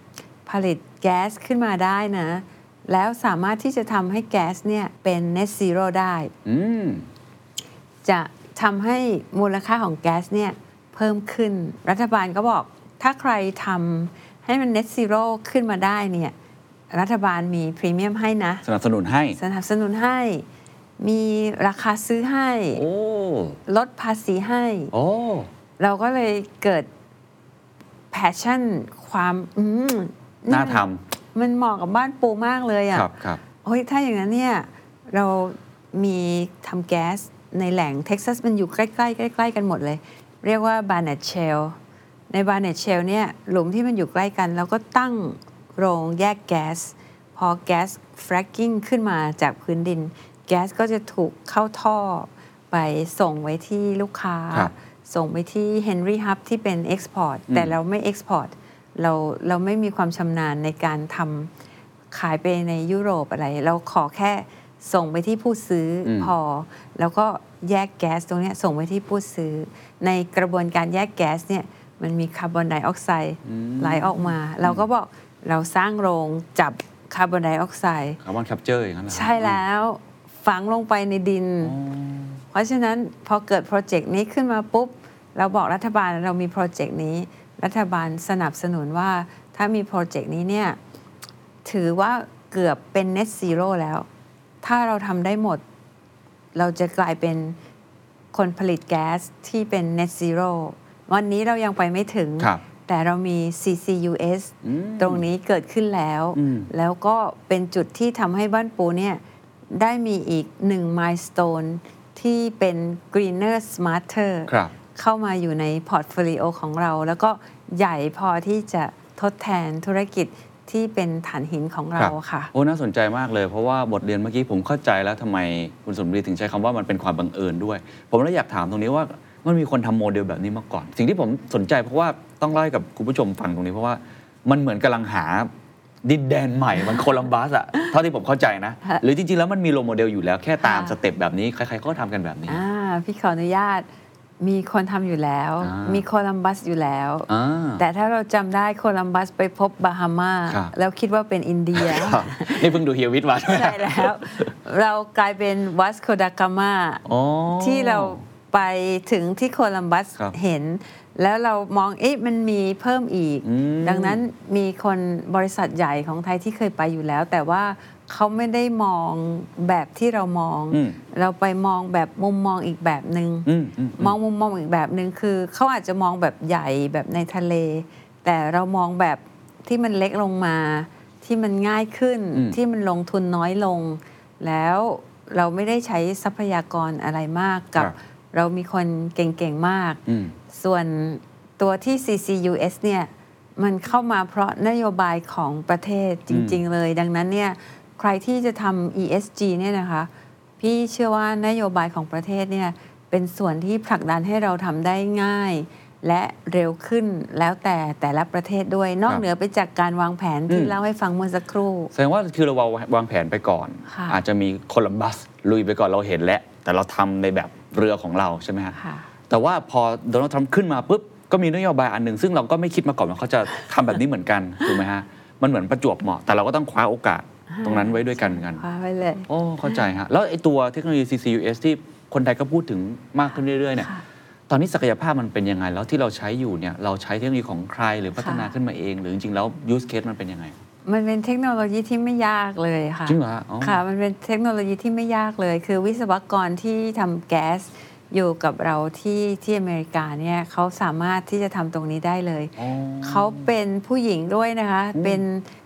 ำผลิตแก๊สขึ้นมาได้นะ แล้วสามารถที่จะทำให้แก๊สเนี่ยเป็น net zero ได้ อืม จะทำให้มูลค่าของแก๊สเนี่ยเพิ่มขึ้น รัฐบาลก็บอกถ้าใครทำให้มัน net zero ขึ้นมาได้เนี่ยรัฐบาลมีพรีเมียมให้นะ สนับสนุนให้ สนับสนุนให้ มีราคาซื้อให้โอ้ลดภาษีให้โอ้เราก็เลยเกิด passion ความอืมน่าทมันเหมาะกับบ้านปูมากเลยำอะ่ะครับครับโอ้ยถ้าอย่างนั้นเนี่ยเรามีทำแก๊สในแหล่งเท็กซัสมันอยู่ใกล้ๆใกล้ๆกันหมดเลย เรียกว่า Barnett Shale ใน Barnett Shale เนี่ยหลุมที่มันอยู่ใกล้กันเราก็ตั้งโรงแยกแก๊สพอแก๊ส fracking ขึ้นมาจากพื้นดิน แก๊สก็จะถูกเข้าท่อไปส่งไว้ที่ลูกค้าครับส่งไปที่ Henry Hub ที่เป็น Export แต่เราไม่ Export เราเราไม่มีความชำนาญในการทำขายไปในยุโรปอะไร เราขอแค่ส่งไปที่ผู้ซื้ออมพอ แล้วก็แยกแก๊สตรงเนี้ยส่งไปที่ผู้ซื้อ ในกระบวนการแยกแก๊สเนี่ยมันมีคาร์บอนไดออกไซด์ไหลออกมา เราก็บอกเราสร้างโรงจับคาร์บอนไดออกไซด์ carbon capture อย่างนั้นเหรอใช่แล้ว ฝังลงไปในดินอ๋อเพราะฉะนั้นพอเกิดโปรเจกต์นี้ขึ้นมาปุ๊บ เราบอกรัฐบาลเรามีโปรเจกต์นี้ รัฐบาลสนับสนุนว่าถ้ามีโปรเจกต์นี้เนี่ยถือว่าเกือบเป็น net zero แล้ว ถ้าเราทำได้หมด เราจะกลายเป็นคนผลิตแก๊สที่เป็น net zero วันนี้เรายังไปไม่ถึงครับแต่เรามี CCUS อืมตรงนี้เกิดขึ้นแล้วอืมแล้วก็เป็นจุดที่ทำให้บ้านปูเนี่ย ได้มีอีกหนึ่งมายส t ตนที่เป็น greener smarter ครับเข้ามาอยู่ใน portfolio ของเรา แล้วก็ใหญ่พอที่จะทดแทนธุรกิจที่เป็นถ่านหินของเราครับค่ะ โอ้ น่าสนใจมากเลย เพราะว่าบทเรียนเมื่อกี้ผมเข้าใจแล้วทำไมคุณสมฤดีถึงใช้คำว่ามันเป็นความบังเอิญด้วย ผมเลยอยากถามตรงนี้ว่ามันมีคนทำโมเดลแบบนี้มาก่อน สิ่งที่ผมสนใจเพราะว่าต้องเล่าให้กับคุณผู้ชมฟังตรงนี้เพราะว่ามันเหมือนกำลังหา ดินแดนใหม่มันโคลัมบัสอะเท่าที่ผมเข้าใจนะฮะหรือจริง ๆ แล้วมันมี role model อยู่แล้วแค่ตามค่ะ step แบบนี้ ใครๆก็ทำกันแบบนี้ อ่า พี่ขออนุญาตมีคนทำอยู่แล้วอ่ามีมีโคลัมบัสอยู่แล้วอ่าแต่ถ้าเราจำได้โคลัมบัสไปพบบาฮามาครับแล้วคิดว่าเป็นอินเดียครับนี่เพิ่งดูเฮียวิทย์มาใช่ไหมใช่แล้ว เรากลายเป็นวัสโคดากามาอ๋อที่เราไปถึงที่โคลัมบัสครับเห็น แล้วเรามองเอ๊ะมันมีเพิ่มอีกอืมดังนั้นมีคนบริษัทใหญ่ของไทยที่เคยไปอยู่แล้ว แต่ว่าเขาไม่ได้มองแบบที่เรามองอืมเราไปมองแบบมุมมองอีกแบบหนึง่งอืมอืมมองมุมมองอีกแบบหนึ่งคือเขาอาจจะมองแบบใหญ่แบบในทะเล แต่เรามองแบบที่มันเล็กลงมา ที่มันง่ายขึ้นอืมที่มันลงทุนน้อยลง แล้วเราไม่ได้ใช้ทรัพยากรอะไรมากกับครับ เรามีคนเก่งๆมากอืมส่วนตัวที่ CCUS เนี่ยมันเข้ามาเพราะนโยบายของประเทศจริง ๆ เลย ดังนั้นเนี่ยใครที่จะทำ ESG เนี่ยนะคะ พี่เชื่อว่านโยบายของประเทศเนี่ยเป็นส่วนที่ผลักดันให้เราทำได้ง่าย และเร็วขึ้นแล้วแต่แต่ละประเทศด้วย นอกครับเหนือไปจากการวางแผนที่อืมเล่าให้ฟังเมื่อสักครู่ แสดงว่าคือเราวางแผนไปก่อนค่ะอาจจะมีโคลัมบัสลุยไปก่อนเราเห็นแล้วแต่เราทำในแบบ เรือของเราใช่ไหมฮะค่ะแต่ว่าพอโดนัลด์ทรัมป์ขึ้นมาปุ๊บก็มีนโยบายอันหนึ่งซึ่งเราก็ไม่คิดมาก่อนว่าเขาจะทำแบบนี้เหมือนกันถูกไหมฮะมันเหมือนประจวบเหมาะแต่เราก็ต้องคว้าโอกาสตรงนั้นไว้ด้วยกันเหมือนกันคว้าไว้เลยโอ้เข้าใจฮะแล้วไอ้ตัวเทคโนโลยี CCUS ที่คนไทยก็พูดถึงมากขึ้นเรื่อยๆเนี่ยค่ะตอนนี้ศักยภาพมันเป็นยังไง แล้วที่เราใช้อยู่เนี่ยเราใช้เทคโนโลยีของใครหรือพัฒนาค่ะขึ้นมาเอง หรือจริงๆแล้ว use case มันเป็นยังไง มันเป็นเทคโนโลยีที่ไม่ยากเลยค่ะจริงเหรอฮะอ๋อค่ะ มันเป็นเทคโนโลยีที่ไม่ยากเลย คือวิศวกรที่ทำแก๊สอยู่กับเราที่ที่อเมริกาเนี่ยเขาสามารถที่จะทำตรงนี้ได้เลยอ๋อเขาเป็นผู้หญิงด้วยนะคะ เป็น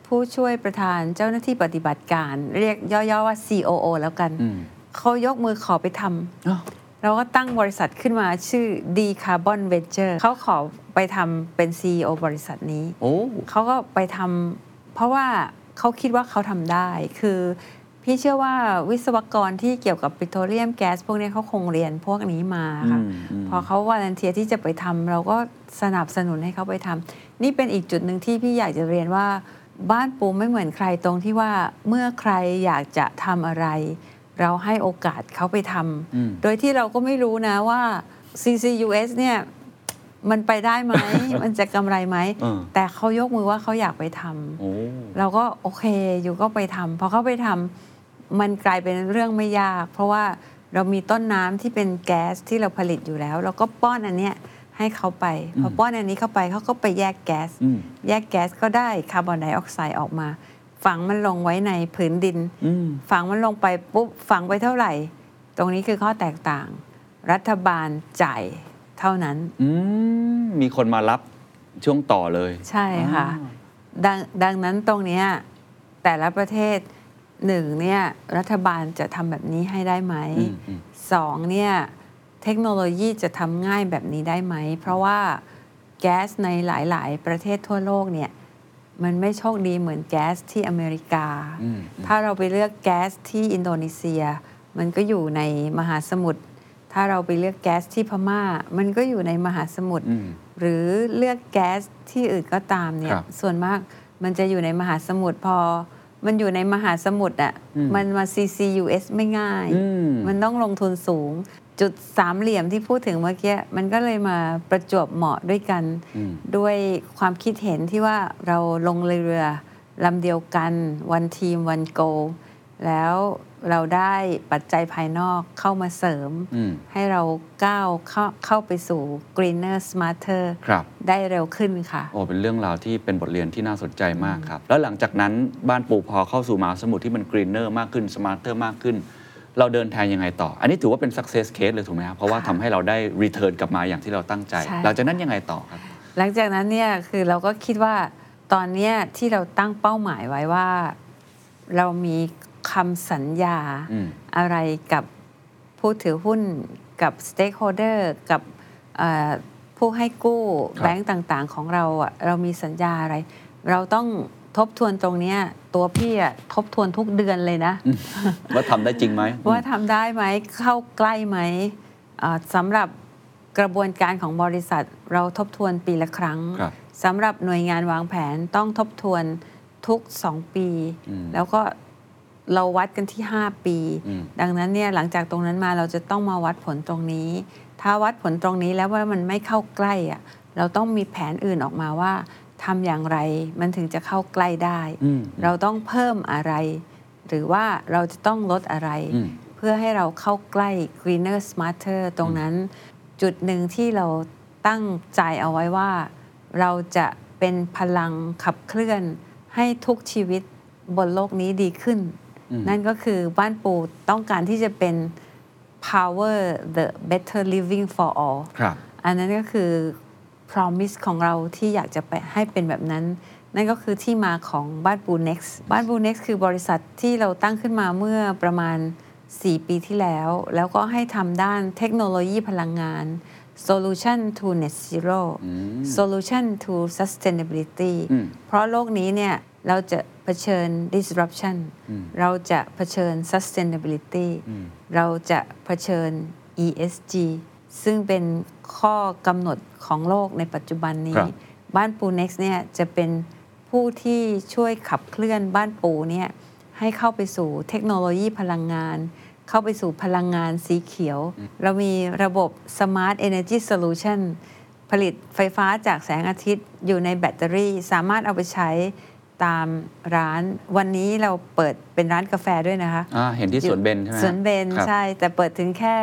ผู้ช่วยประธานเจ้าหน้าที่ปฏิบัติการ เรียกย่อๆว่า COO แล้วกันอืมเขายกมือขอไปทำอ้าวเราก็ตั้งบริษัทขึ้นมาชื่อ D Carbon Venture เขาขอไปทำเป็น CEO บริษัทนี้โอ้เขาก็ไปทำ เพราะว่าเขาคิดว่าเขาทำได้ คือพี่เชื่อว่าวิศวกรที่เกี่ยวกับปิโตรเลียมแก๊สพวกนี้เขาคงเรียนพวกนี้มาค่ะอืมอืมพอเขาวาลันเทียที่จะไปทำเราก็สนับสนุนให้เขาไปทำนี่เป็นอีกจุดหนึ่งที่พี่อยากจะเรียนว่าบ้านปูไม่เหมือนใครตรงที่ว่าเมื่อใครอยากจะทำอะไร เราให้โอกาสเขาไปทำอืมโดยที่เราก็ไม่รู้นะว่า CCUS เนี่ย มันไปได้ไหม มันจะกำไรไหมเออแต่เขายกมือว่าเขาอยากไปทำโอ้เราก็โอเคอยู่ก็ไปทำพอเขาไปทำมันกลายเป็นเรื่องไม่ยาก เพราะว่าเรามีต้นน้ำที่เป็นแก๊สที่เราผลิตอยู่แล้ว เราก็ป้อนอันเนี้ยให้เขาไปพอป้อนอันนี้เข้าไปเขาก็ไปแยกแก๊สอืมแยกแก๊สก็ได้คาร์บอนไดออกไซด์ออกมา ฝังมันลงไว้ในผืนดินอืมฝังมันลงไปปุ๊บฝังไปเท่าไหร่ ตรงนี้คือข้อแตกต่าง รัฐบาลจ่ายเท่านั้น อืมมีคนมารับช่วงต่อเลย ใช่ค่ะอ่าดังดังนั้นตรงเนี้ยแต่ละประเทศหนึ่งเนี่ยรัฐบาลจะทำแบบนี้ให้ได้ไหมอืมอืม สองเนี่ยเทคโนโลยีจะทำง่ายแบบนี้ได้ไหม เพราะว่าแก๊สในหลาย ๆ ประเทศทั่วโลกเนี่ยมันไม่โชคดีเหมือนแก๊สที่อเมริกา อืมถ้าเราไปเลือกแก๊สที่อินโดนีเซีย มันก็อยู่ในมหาสมุทร ถ้าเราไปเลือกแก๊สที่พม่า มันก็อยู่ในมหาสมุทรอืมหรือเลือกแก๊สที่อื่นก็ตามเนี่คยรับส่วนมากมันจะอยู่ในมหาสมุทรพอ มันอยู่ในมหาสมุทรอะอืมมันมา CCUS ไม่ง่ายอืมมันต้องลงทุนสูง จุดสามเหลี่ยมที่พูดถึงเมื่อกี้มันก็เลยมาประจวบเหมาะด้วยกันอืมด้วยความคิดเห็นที่ว่าเราลงเรือลำเดียวกันวันทีมวันโก แล้วเราได้ปัจจัยภายนอกเข้ามาเสริมอืมให้เราก้าวเข้าเข้าไปสู่ greener smarter ครับได้เร็วขึ้นค่ะ โอ้เป็นเรื่องราวที่เป็นบทเรียนที่น่าสนใจมากครับ แล้วหลังจากนั้นบ้านปูพอเข้าสู่มหาสมุทรที่มัน greener มากขึ้น smarter มากขึ้น เราเดินทางยังไงต่อ อันนี้ถือว่าเป็น success case เลยถูกไหมครับเพราะว่าทำให้เราได้ return กลับมาอย่างที่เราตั้งใจใช่หลังจากนั้นยังไงต่อครับ หลังจากนั้นเนี่ยคือเราก็คิดว่าตอนเนี้ยที่เราตั้งเป้าหมายไว้ว่า เรามี คำสัญญาอืมอะไรกับผู้ถือหุ้นกับ stakeholder กับเอ่อผู้ให้กู้ครับแบงก์ต่างๆ ของเราอะเรามีสัญญาอะไร เราต้องทบทวนตรงเนี้ยตัวพี่อะทบทวนทุกเดือนเลยนะ ว่าทำได้จริงไหม ว่าทำได้ไหมเข้าใกล้ไหมอ่าสำหรับกระบวนการของบริษัทเราทบทวนปีละครั้งครับสำหรับหน่วยงานวางแผนต้องทบทวนทุก 2 ปีอืมแล้วก็ เราวัดกันที่ 5 ปีอืมดังนั้นเนี่ยหลังจากตรงนั้นมาเราจะต้องมาวัดผลตรงนี้ ถ้าวัดผลตรงนี้แล้วว่ามันไม่เข้าใกล้อะเราต้องมีแผนอื่นออกมาว่าทำอย่างไรมันถึงจะเข้าใกล้ได้อืมเราต้องเพิ่มอะไร หรือว่าเราจะต้องลดอะไรอืมเพื่อให้เราเข้าใกล้ greener smarter ตรงนั้น จุดหนึ่งที่เราตั้งใจเอาไว้ว่า เราจะเป็นพลังขับเคลื่อนให้ทุกชีวิตบนโลกนี้ดีขึ้นอืม นั่นก็คือบ้านปูต้องการที่จะเป็น power the better living for all ครับอันนั้นก็คือ promise ของเราที่อยากจะไปให้เป็นแบบนั้น นั่นก็คือที่มาของบ้านปู next บ้านปู next คือบริษัทที่เราตั้งขึ้นมาเมื่อประมาณ 4 ปีที่แล้ว แล้วก็ให้ทำด้านเทคโนโลยีพลังงาน solution to net zero อืม solution to sustainability อืมเพราะโลกนี้เนี่ยเราจะ เผชิญ disruption อืมเราจะเผชิญ sustainability อืมเราจะเผชิญ ESG ซึ่งเป็นข้อกำหนดของโลกในปัจจุบันนี้ครับบ้านปู Next เนี่ยจะเป็นผู้ที่ช่วยขับเคลื่อนบ้านปูเนี่ยให้เข้าไปสู่เทคโนโลยีพลังงาน เข้าไปสู่พลังงานสีเขียว เรามีระบบ Smart Energy Solution ผลิตไฟฟ้าจากแสงอาทิตย์อยู่ในแบตเตอรี่ สามารถเอาไปใช้ ตามร้านวันนี้เราเปิดเป็นร้านกาแฟด้วยนะคะอ่าเห็นที่สวนเบนใช่ไหมฮะสวนเบนครับใช่ แต่เปิดถึงแค่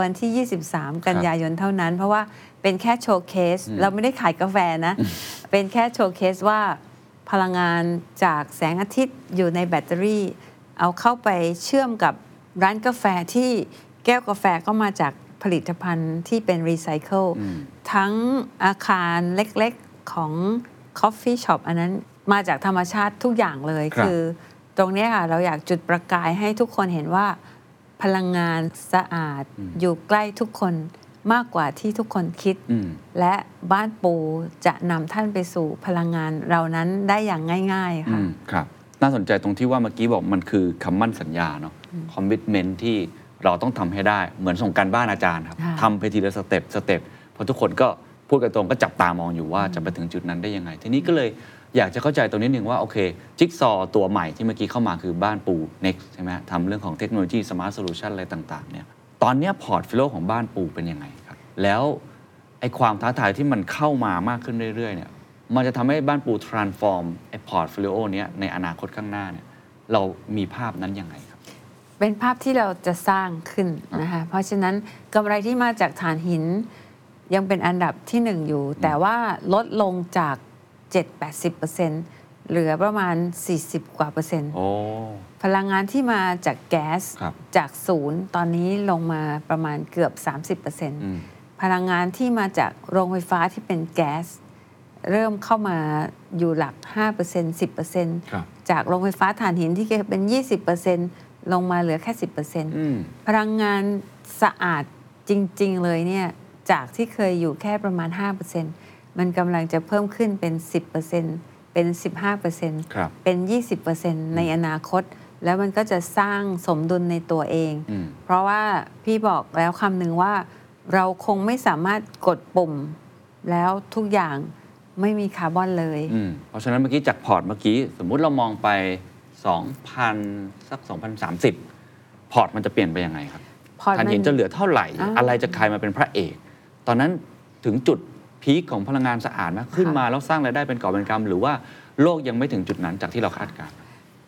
วันที่ 23 กันยายนเท่านั้น เพราะว่าเป็นแค่โชว์เคส เราไม่ได้ขายกาแฟนะ เป็นแค่โชว์เคสว่าพลังงานจากแสงอาทิตย์อยู่ในแบตเตอรี่ เอาเข้าไปเชื่อมกับร้านกาแฟที่แก้วกาแฟก็มาจากผลิตภัณฑ์ที่เป็นรีไซเคิลทั้งอาคารเล็กๆของ Coffee Shop อันนั้นมาจากธรรมชาติทุกอย่างเลยครับ คือ ตรงเนี้ยค่ะเราอยากจุดประกายให้ทุกคนเห็นว่า พลังงานสะอาดอยู่ใกล้ทุกคนมากกว่าที่ทุกคนคิด อืม และบ้านปูจะนำท่านไปสู่พลังงานเรานั้นได้อย่างง่ายๆอืค่ะมครับ น่าสนใจตรงที่ว่าเมื่อกี้บอกมันคือคำมั่นสัญญาเนาะ commitment ที่เราต้องทำให้ได้เหมือนส่งการบ้านอาจารย์ครับค่ะ ทำไปทีละ step step เพราะทุกคนก็พูดกันตรงก็จับตามองอยู่ว่าจะไปถึงจุดนั้นได้ยังไง ทีนี้ก็เลย อยากจะเข้าใจตรงนี้หนึ่งว่า โอเค จิ๊กซอว์ตัวใหม่ที่เมื่อกี้เข้ามาคือบ้านปู next ใช่ไหมฮะทำเรื่องของเทคโนโลยี smart solution อะไรต่างๆเนี่ยตอนเนี้ย portfolio ของบ้านปูเป็นยังไงครับ แล้วไอ้ความท้าทายที่มันเข้ามามากขึ้นเรื่อยๆเนี่ยมันจะทำให้บ้านปู transform ไอ้ portfolio เนี้ยในอนาคตข้างหน้าเนี่ยเรามีภาพนั้นยังไงครับ เป็นเป็นภาพที่เราจะสร้างขึ้นนะคะเพราะฉะนั้นกำไรที่มาจากถ่านหินยังเป็นอันดับที่หนึ่งอยู่ แต่ว่าลดลงจาก 7-80%เหลือประมาณ 40 กว่าเปอร์เซ็นต์ โอ้ พลังงานที่มาจากแก๊สครับ จากศูนย์ตอนนี้ลงมาประมาณเกือบ30%อืมพลังงานที่มาจากโรงไฟฟ้าที่เป็นแก๊สเริ่มเข้ามาอยู่หลัก 5% 10%ครับ จากโรงไฟฟ้าถ่านหินที่เคยเป็น 20%ลงมาเหลือแค่ 10%อืม พลังงานสะอาดจริง ๆ เลยเนี่ย จากที่เคยอยู่แค่ประมาณ 5% มันกำลังจะเพิ่มขึ้นเป็น 10%เป็น 15%ครับเป็น 20%ในอนาคต แล้วมันก็จะสร้างสมดุลในตัวเองอืมเพราะว่าพี่บอกแล้วคำหนึ่งว่า เราคงไม่สามารถกดปุ่มแล้วทุกอย่างไม่มีคาร์บอนเลยอืมเพราะฉะนั้นเมื่อกี้จากพอร์ตเมื่อกี้ สมมุติเรามองไป 2,000 สัก 2,030 พอร์ตมันจะเปลี่ยนไปยังไงครับพอร์ตถ่านหินมันจะเหลือเท่าไหร่อ่าอะไรจะกลายมาเป็นพระเอก ตอนนั้นถึงจุด peak ของพลังงานสะอาดนะขึ้นค่ะมาแล้วสร้างรายได้เป็นกอบเป็นกำหรือว่าโลกยังไม่ถึงจุดนั้นจากที่เราคาดการณ์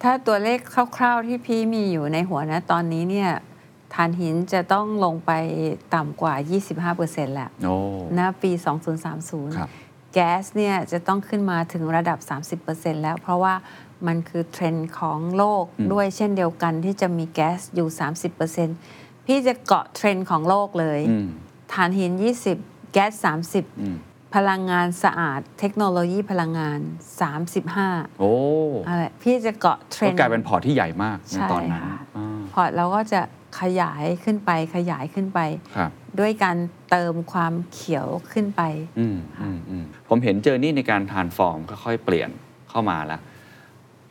ถ้าตัวเลขคร่าวๆที่พี่มีอยู่ในหัวนะตอนนี้เนี่ยถ่านหินจะต้องลงไปต่ำกว่า 25%แหละโอ้ณปีครับ2030 แก๊สเนี่ยจะต้องขึ้นมาถึงระดับ 30%แล้ว เพราะว่ามันคือเทรนด์ของโลกอืมด้วยเช่นเดียวกันที่จะมีแก๊สอยู่ 30%พี่จะเกาะเทรนด์ของโลกเลยอืมถ่านหิน 20 แก๊สอืม30 พลังงานสะอาด เทคโนโลยีพลังงาน 35 โอ้อะไรพี่จะเกาะเทรก็นด์กลายเป็นพอร์ตที่ใหญ่มากในใช่ตอนนั้นค่ะอ่าพอร์ตเราก็จะขยายขึ้นไปขยายขึ้นไปครับด้วยการเติมความเขียวขึ้นไปอืมอืมอืมผมเห็นเจอร์นี่ในการทานฟอร์มค่อยๆเปลี่ยนเข้ามาแล้ว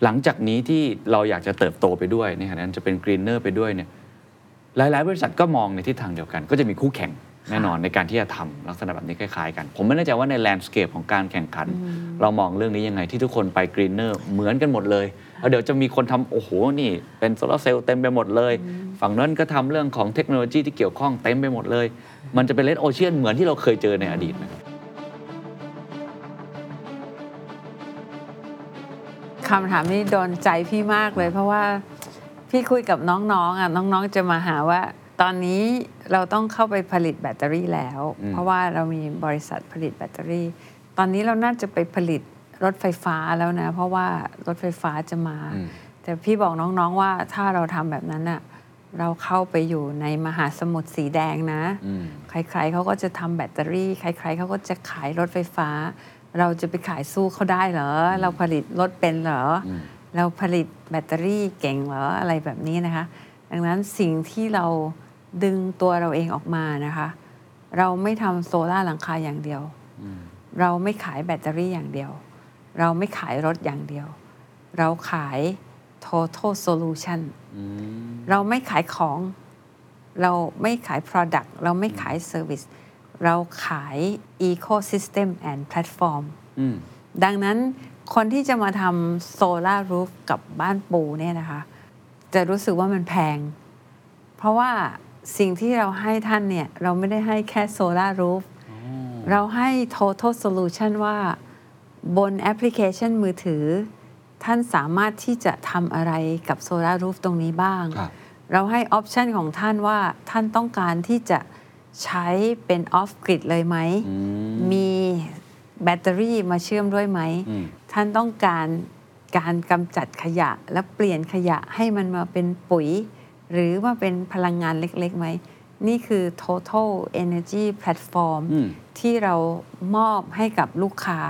หลังจากนี้ที่เราอยากจะเติบโตไปด้วยในขณะนั้นจะเป็นกรีนเนอร์ไปด้วยเนี่ยหลายๆ บริษัทก็มองในทิศทางเดียวกัน ก็จะมีคู่แข่ง แน่นอนในการที่จะทำลักษณะแบบนี้คล้ายๆกัน ผมไม่แน่ใจว่าในแลนด์สเคปของการแข่งขัน เรามองเรื่องนี้ยังไงที่ทุกคนไป greener เหมือนกันหมดเลยแล้วเดี๋ยวจะมีคนทำโอ้โหนี่เป็นโซลาร์เซลล์เต็มไปหมดเลย ฝั่งนั้นก็ทำเรื่องของเทคโนโลยีที่เกี่ยวข้องเต็มไปหมดเลย มันจะเป็น red ocean เหมือนที่เราเคยเจอในอดีตไหมครับคำถามนี้โดนใจพี่มากเลย เพราะว่าพี่คุยกับน้องๆอะน้องๆจะมาหาว่า ตอนนี้ เราต้องเข้าไปผลิตแบตเตอรี่แล้วอืมเพราะว่าเรามีบริษัทผลิตแบตเตอรี่ ตอนนี้เราน่าจะไปผลิตรถไฟฟ้าแล้วนะ เพราะว่ารถไฟฟ้าจะมาอืมแต่พี่บอกน้องๆว่าถ้าเราทำแบบนั้นอะเราเข้าไปอยู่ในมหาสมุทรสีแดงนะอืมใครๆเขาก็จะทำแบตเตอรี่ ใคร ๆเขาก็จะขายรถไฟฟ้า เราจะไปขายสู้เขาได้เหรอ เราผลิตรถเป็นเหรออมเราผลิตแบตเตอรี่เก่งเหรออะไรแบบนี้นะคะ ดังนั้นสิ่งที่เรา ดึงตัวเราเองออกมานะคะ เราไม่ทำโซล่าร์หลังคาอย่างเดียวอืมเราไม่ขายแบตเตอรี่อย่างเดียว เราไม่ขายรถอย่างเดียว เราขาย total solution อืมเราไม่ขายของ เราไม่ขาย Product เราไม่ขาย Service เราขาย Ecosystem and Platform อืมดังนั้นคนที่จะมาทำ Solar Roof กับบ้านปูเนี่ยนะคะ จะรู้สึกว่ามันแพง เพราะว่า สิ่งที่เราให้ท่านเนี่ย เราไม่ได้ให้แค่ Solar Roof เราให้ total solution ว่าบนแอปพลิเคชันมือถือ ท่านสามารถที่จะทำอะไรกับโซลารูฟตรงนี้บ้างครับเราให้ออปชันของท่านว่าท่านต้องการที่จะใช้เป็นออฟกริดเลยไหมอืมมีแบตเตอรี่มาเชื่อมด้วยไหมอืมท่านต้องการการกำจัดขยะและเปลี่ยนขยะให้มันมาเป็นปุ๋ย หรือมาเป็นพลังงานเล็กๆไหม นี่คือ total energy platform อืมที่เรามอบให้กับลูกค้า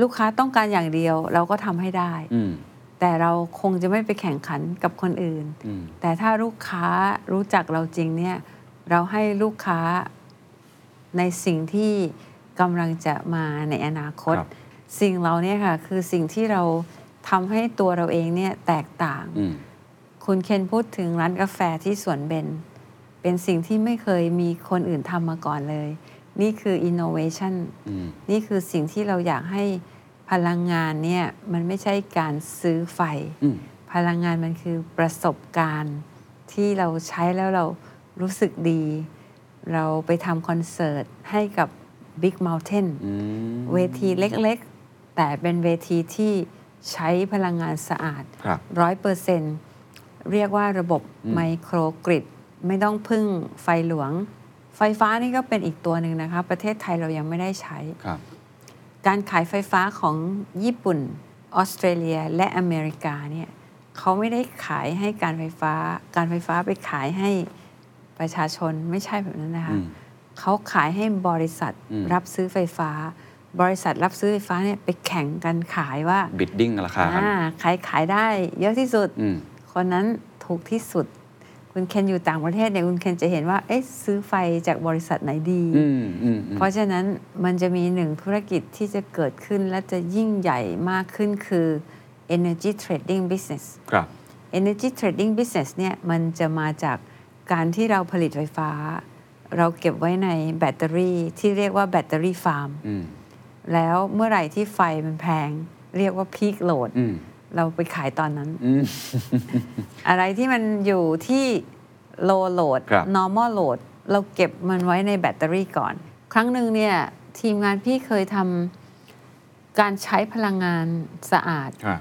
ลูกค้าต้องการอย่างเดียวเราก็ทำให้ได้อืมแต่เราคงจะไม่ไปแข่งขันกับคนอื่นอืมแต่ถ้าลูกค้ารู้จักเราจริงเนี่ย เราให้ลูกค้าในสิ่งที่กำลังจะมาในอนาคตครับสิ่งเราเนี่ยค่ะคือสิ่งที่เราทำให้ตัวเราเองเนี่ยแตกต่างอืม คุณเคนพูดถึงร้านกาแฟที่สวนเบน เป็นสิ่งที่ไม่เคยมีคนอื่นทำมาก่อนเลย นี่คือ innovation อืมนี่คือสิ่งที่เราอยากให้พลังงานเนี่ยมันไม่ใช่การซื้อไฟอืมพลังงานมันคือประสบการณ์ที่เราใช้แล้วเรารู้สึกดี เราไปทำคอนเสิร์ตให้กับ Big Mountain อืมเวทีเล็กๆ แต่เป็นเวทีที่ใช้พลังงานสะอาดครับร้อยเปอร์เซน เรียกว่าระบบอืมไมโครกริดไม่ต้องพึ่งไฟหลวง ไฟฟ้านี่ก็เป็นอีกตัวหนึ่งนะคะ ประเทศไทยเรายังไม่ได้ใช้ครับการขายไฟฟ้าของญี่ปุ่น ออสเตรเลียและอเมริกาเนี่ยเขาไม่ได้ขายให้การไฟฟ้า การไฟฟ้าไปขายให้ประชาชนไม่ใช่แบบนั้นนะคะอืมเขาขายให้บริษัทอืมรับซื้อไฟฟ้า บริษัทรับซื้อไฟฟ้าเนี่ยไปแข่งกันขายว่าบิดดิ้งราคากันอ่าใครขายได้เยอะที่สุดอืม คนนั้นถูกที่สุด คุณเคนอยู่ต่างประเทศเนี่ยคุณเคนจะเห็นว่า เอ๊ะซื้อไฟจากบริษัทไหนดีอืมอืมอืมเพราะฉะนั้นมันจะมีหนึ่งธุรกิจที่จะเกิดขึ้นและจะยิ่งใหญ่มากขึ้นคือ energy trading business ครับ energy trading business เนี่ยมันจะมาจากการที่เราผลิตไฟฟ้า เราเก็บไว้ในแบตเตอรี่ที่เรียกว่าแบตเตอรี่ฟาร์มอืมแล้วเมื่อไหร่ที่ไฟมันแพง เรียกว่าพีคโหลดอืม เราไปขายตอนนั้นอืมอะไรที่มันอยู่ที่ low load ครับ normal load เราเก็บมันไว้ในแบตเตอรี่ก่อน ครั้งหนึ่งเนี่ย ทีมงานพี่เคยทำการใช้พลังงานสะอาดครับ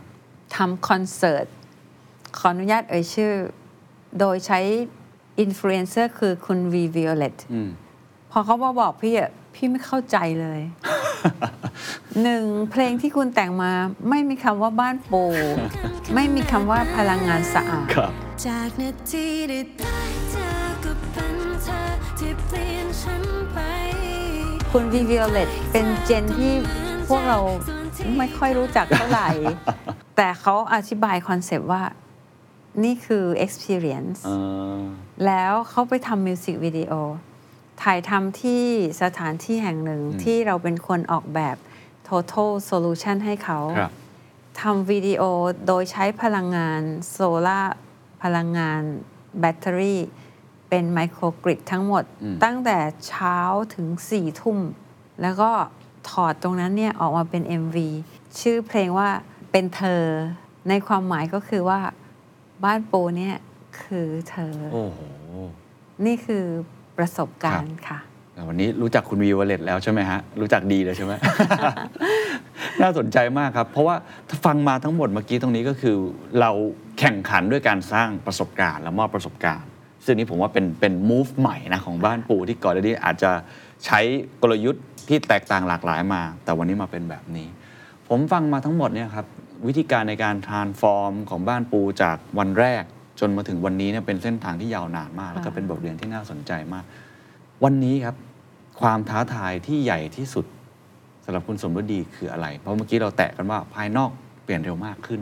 ทำคอนเสิร์ต ขออนุญาตเอ่ยชื่อ โดยใช้อินฟลูเอนเซอร์คือคุณวีวิโอเลตอืมพอเขามาบอกพี่อะพี่ไม่เข้าใจเลย หนึ่งเพลงที่คุณแต่งมาไม่มีคำว่าบ้านปูไม่มีคำว่าพลังงานสะอาดครับจากนาทีที่ได้เจอก็เป็นเธอที่เปลี่ยนฉันไปคุณวีวิโอเลตเป็น gen ที่พวกเราไม่ค่อยรู้จักเท่าไหร่ แต่เขาอธิบายคอนเซปต์ว่านี่คือ experience เออแล้วเขาไปทำมิวสิกวิดีโอ ถ่ายทำที่สถานที่แห่งหนึ่งที่เราเป็นคนออกแบบ total solution ให้เขาครับทำวิดีโอโดยใช้พลังงานโซลาร์พลังงานแบตเตอรี่ เป็น microgrid ทั้งหมดอืมตั้งแต่เช้าถึง4ี่ทุ่ม แล้วก็ถอดตรงนั้นเนี่ยออกมาเป็น MV ชื่อเพลงว่าเป็นเธอ ในความหมายก็คือว่าบ้านปูเนี่ยคือเธอโอ้โหนี่คือ ประสบการณ์ค่ะแต่วันนี้รู้จักคุณวีวอลเล็ตแล้วใช่ไหมฮะ รู้จักดีเลยใช่ไหม น่าสนใจมากครับ เพราะว่าถ้าฟังมาทั้งหมดเมื่อกี้ตรงนี้ก็คือ เราแข่งขันด้วยการสร้างประสบการณ์ และมอบประสบการณ์ ซึ่งนี้ผมว่าเป็นเป็น move ใหม่นะของบ้านปู่ที่ก่อนหน้านี้อาจจะใช้กลยุทธ์ที่แตกต่างหลากหลายมา แต่วันนี้มาเป็นแบบนี้ ผมฟังมาทั้งหมดเนี่ยครับวิธีการในการ transform ของบ้านปูจากวันแรก จนมาถึงวันนี้เนี่ยเป็นเส้นทางที่ยาวนานมาก แล้วก็เป็นบทเรียนที่น่าสนใจมาก วันนี้ครับ ความท้าทายที่ใหญ่ที่สุดสำหรับคุณสมฤดีคืออะไร เพราะเมื่อกี้เราแตะกันว่าภายนอกเปลี่ยนเร็วมากขึ้น